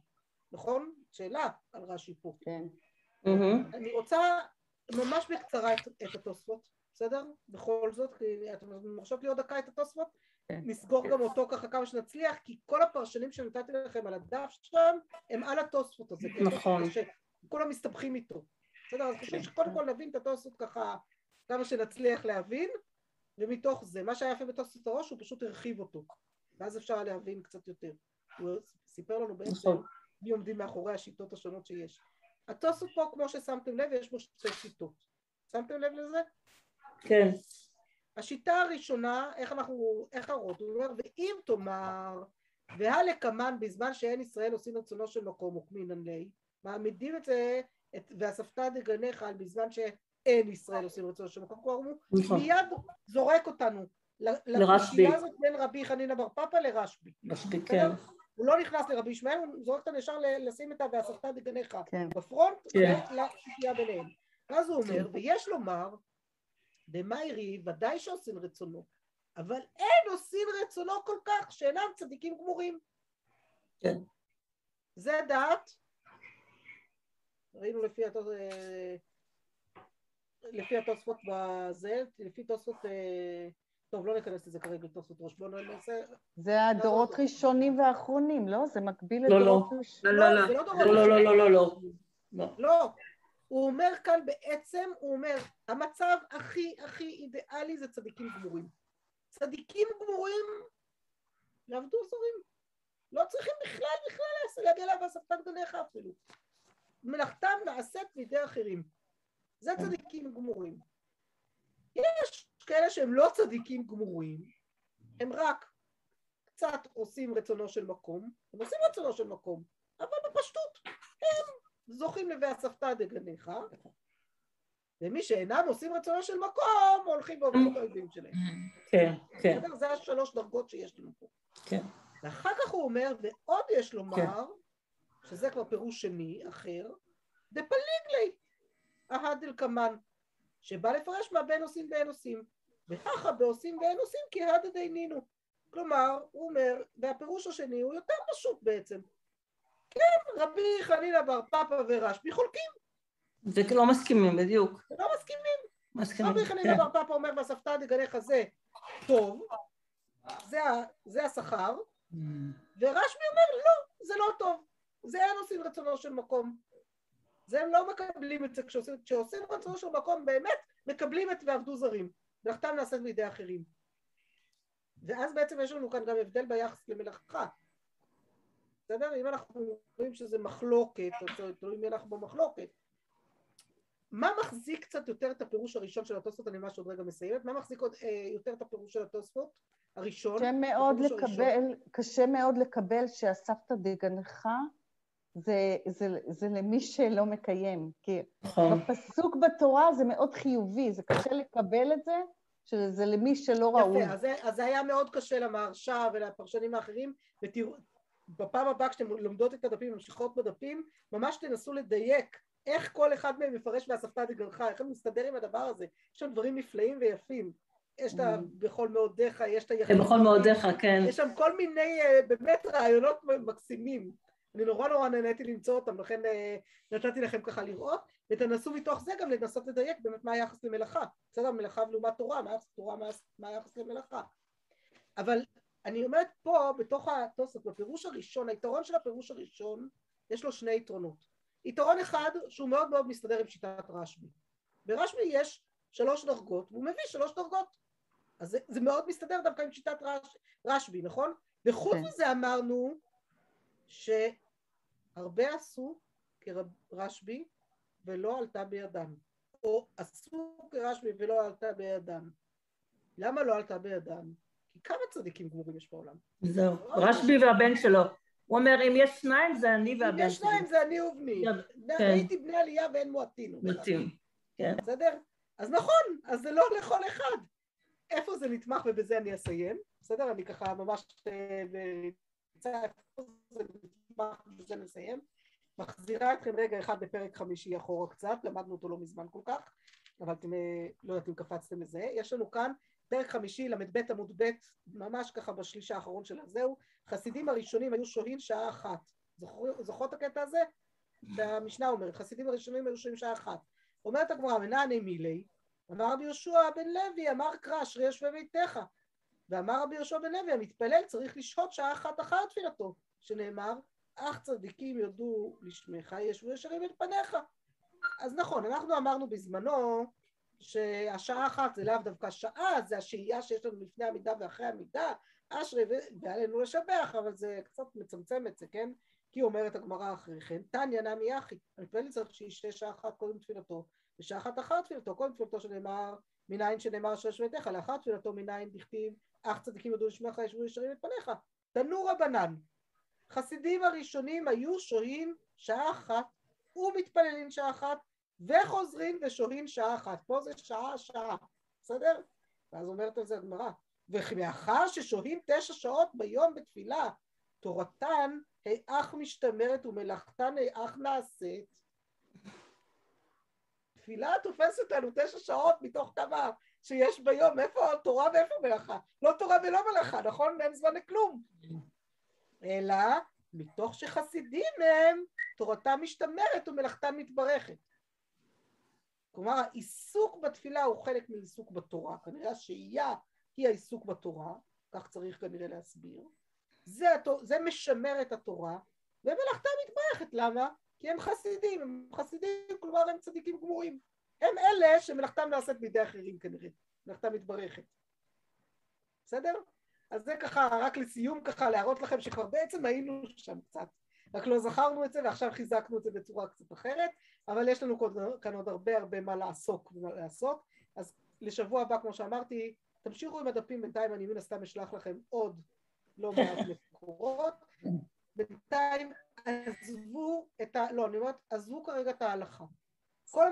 נכון? שאלה על רש"י פה. כן. אני רוצה ממש בקצרה את, את התוספות, בסדר? בכל זאת, כי אתם מרשות לי עוד דקה את התוספות? כן. נסגור גם אותו ככה כמה שנצליח, כי כל הפרשנים שנתתי לכם על הדף שם, הם על התוספות הזה. כן? נכון. כולם מסתבכים איתו. בסדר? אז חשוב שקודם כל נבין את התוספות ככה כמה שנצליח להבין, ומתוך זה, מה שהיה יפה בתוספות הראש, הוא פשוט הרחיב אותו. ואז אפשר להבין קצת יותר. הוא סיפר לנו בעצם נכון. מי עומדים מאחורי השיטות השונות שיש. התוספות פה, כמו ששמתם לב, יש בו שתי שיטות. שמתם לב לזה? כן, השיטה הראשונה, איך אנחנו, איך הרות, הוא אומר, ואם תאמר, והלקמן בזמן שאין ישראל עושים רצונו של מקום וקמינן ליה, מעמידים את זה, את, ואספת דגניך על בזמן שאין ישראל עושים רצונו של מקום, כלומר הוא נכון. מיד זורק אותנו לרשב"י. לקושייה הזאת בין רבי חנינא בר פפא לרשב"י. מספיק, כן. הוא לא נכנס לרבי ישמעאל, הוא זורק אותנו ישר לשים את ה"ואספת דגניך" כן. בפרונט, כן. ולקושייה ביניהם. ואז הוא אומר, ויש לומר, במאירי ודאי שעושים רצונו, אבל אין עושים רצונו כל כך שאינם צדיקים גמורים. כן. זה דעת, ראינו לפי התוס... לפי התוספות בזה, לפי תוספות, אה, טוב לא ניכנס לזה כרגע לתוספות ראש, בואו נעשה, זה הדורות ראשונים ואחרונים, לא? זה מקביל לא, לדורות לא. ראשונים. לא, לא, לא. לא לא, לא, לא, לא, לא, לא. לא. לא, הוא אומר כאן בעצם, הוא אומר, המצב הכי הכי אידיאלי זה צדיקים גמורים. צדיקים גמורים יעבדו זרים. לא צריכים בכלל בכלל להגיע אליו ואספת גניך אפילו. מלאכתם נעשית בידי אחרים. זה צדיקים גמורים. יש כאלה שהם לא צדיקים גמורים, הם רק קצת עושים רצונו של מקום, הם עושים רצונו של מקום, אבל בפשטות הם זוכים ל"ואספת דגניך", ומי שאינם עושים רצונו של מקום, הולכים ועובדים את האויבים שלהם. כן, כן? זה השלוש דרגות שיש לנו פה. כן. ואחר כך הוא אומר, ועוד יש לומר, שזה כבר פירוש שני, אחר, דפליגלי, אלקמן, שבא לפרש מה בין עושים ואין עושים. וככה בעושים ואין עושים כי הד דיינינו. כלומר, הוא אומר, והפירוש השני הוא יותר פשוט בעצם. כן, רבי חנינא בר פפא ורשב"י חולקים, ולא מסכימים, בדיוק. לא מסכימים. מסכימים, רבי כן. חנינא בר פפא אומר ואספתא דגניך זה טוב, זה זה השכר, ורשב"י אומר לא, זה לא טוב, זה אין עושים רצונו של מקום. זה הם לא מקבלים את זה, כשעושים, כשעושים רצונו של מקום באמת מקבלים את ועבדו זרים, מלאכתם נעשית בידי אחרים. ואז בעצם יש לנו כאן גם הבדל ביחס למלאכה. בסדר? אם אנחנו רואים שזה מחלוקת, או תלוי מי אנחנו במחלוקת. מה מחזיק קצת יותר את הפירוש הראשון של התוספות, אני ממש עוד רגע מסיימת, מה מחזיק עוד, אה, יותר את הפירוש של התוספות הראשון? קשה מאוד לקבל, קשה מאוד לקבל שאספת דגנך זה, זה, זה למי שלא מקיים, כי נכון. בפסוק בתורה זה מאוד חיובי, זה קשה לקבל את זה, שזה למי שלא ראוי. יפה, אז זה, אז זה היה מאוד קשה למהרש"א ולפרשנים האחרים, ותראו, בפעם הבאה כשאתם לומדות את הדפים, ממשיכות בדפים, ממש תנסו לדייק איך כל אחד מהם מפרש באספתא דגנך, איך הם מסתדר עם הדבר הזה, יש שם דברים נפלאים ויפים, יש את ה... בכל מאודיך, יש את היחיד, בכל מאודיך, כן. יש שם כל מיני אה, באמת רעיונות מקסימים, אני נורא נורא נהניתי למצוא אותם, לכן אה, נתתי לכם ככה לראות, ותנסו מתוך זה גם לנסות לדייק באמת מה היחס למלאכה, בסדר? מלאכה לעומת תורה, מה היחס לתורה, מה- מה היחס למלאכה. אבל אני אומרת פה, בתוך התוספות, בפירוש הראשון, היתרון של הפירוש הראשון, יש לו שני יתרונות. יתרון אחד, שהוא מאוד מאוד מסתדר עם שיטת רשב"י. ברשב"י יש שלוש דרגות, והוא מביא שלוש דרגות. אז זה, זה מאוד מסתדר דווקא עם שיטת רש, רשב"י, נכון? וחוץ כן. מזה אמרנו שהרבה עשו כרשב"י ולא עלתה בידם, או עשו כרשב"י ולא עלתה בידם. למה לא עלתה בידם? כי כמה צדיקים גמורים יש בעולם? זהו. רשב"י והבן שלו. הוא אומר, אם יש שניים זה אני אם והבן יש שלי. שניים זה אני ובני. כן. ראיתי בני עלייה ואין מועטין. מתאים. כן. בסדר? אז נכון, אז זה לא לכל אחד. איפה זה נתמך ובזה אני אסיים, בסדר? אני ככה ממש אה, איפה זה נתמך ובזה נסיים. מחזירה אתכם רגע אחד בפרק חמישי אחורה קצת, למדנו אותו לא מזמן כל כך, אבל אתם אה, לא יודעת אם קפצתם לזה. יש לנו כאן פרק חמישי, ל"ב עמוד ב', ממש ככה בשליש האחרון של הזהו, חסידים הראשונים היו שוהים שעה אחת. זוכר- זוכרות את הקטע הזה? והמשנה אומרת, חסידים הראשונים היו שוהים שעה אחת. אומרת הגמרא, מנעני מילי, אמר רבי יהושע בן לוי, אמר קרא, אשרי יושבי ביתך. ואמר רבי יהושע בן לוי המתפלל צריך לשהות שעה אחת אחר תפילתו שנאמר אך צדיקים יודו לשמך ישבו ישרים אל פניך. אז נכון אנחנו אמרנו בזמנו שהשעה אחת זה לאו דווקא שעה זה השהייה שיש לנו לפני המידה ואחרי המידה אשרי ועלינו לשבח אבל זה קצת מצמצם את זה כן? כי אומרת הגמרא אחרי כן תניא נמי אחי המתפלל צריך שישתה שעה אחת קודם תפילתו ושעה אחת אחר תפילתו קודם תפילתו שנאמר מניין שנאמר אשר שביתך לאחר תפילתו מניין דכתיב אך צדיקים יודו לשמך ישבו ישרים את פניך. תנו רבנן חסידים הראשונים היו שוהים שעה אחת ומתפללים שעה אחת וחוזרים ושוהים שעה אחת פה זה שעה שעה בסדר? ואז אומרת על זה הגמרא ומאחר ששוהים תשע שעות ביום בתפילה תורתן היאך משתמרת ומלאכתן היאך נעשית תפילה תופסת אותנו תשע שעות מתוך כמה שיש ביום, איפה תורה ואיפה מלאכה? לא תורה ולא מלאכה, נכון? אין זמן לכלום. אלא מתוך שחסידים הם, תורתם משתמרת ומלאכתם מתברכת. כלומר העיסוק בתפילה הוא חלק מעיסוק בתורה, כנראה השהייה היא העיסוק בתורה, כך צריך כנראה להסביר. זה, זה משמר את התורה, ומלאכתה מתברכת, למה? כי הם חסידים, הם חסידים, כלומר הם צדיקים גמורים. הם אלה שמלאכתם נעשית בידי אחרים כנראה, מלאכתם מתברכת. בסדר? אז זה ככה, רק לסיום ככה, להראות לכם שכבר בעצם היינו שם קצת, רק לא זכרנו את זה ועכשיו חיזקנו את זה בצורה קצת אחרת, אבל יש לנו כאן עוד הרבה הרבה מה לעסוק ומה לעשות, אז לשבוע הבא, כמו שאמרתי, תמשיכו עם הדפים בינתיים, אני מן הסתם אשלח לכם עוד לא מעט מקורות, בינתיים עזבו את ה... לא, אני אומרת, עזבו כרגע את ההלכה. כל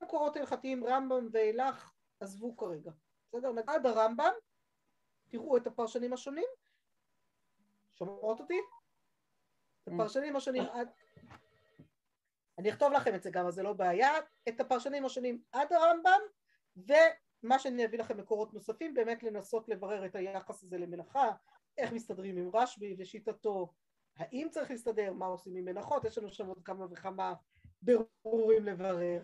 המקורות ההלכתיים, רמב"ם ואילך, עזבו כרגע. בסדר? נגד הרמב"ם, תראו את הפרשנים השונים. שומעות אותי? את הפרשנים השונים עד... אני אכתוב לכם את זה גם, אז זה לא בעיה. את הפרשנים השונים עד הרמב"ם, ומה שאני אביא לכם מקורות נוספים, באמת לנסות לברר את היחס הזה למלאכה, איך מסתדרים עם רשב"י ושיטתו, האם צריך להסתדר, מה עושים עם מנחות, יש לנו שם עוד כמה וכמה בירורים לברר.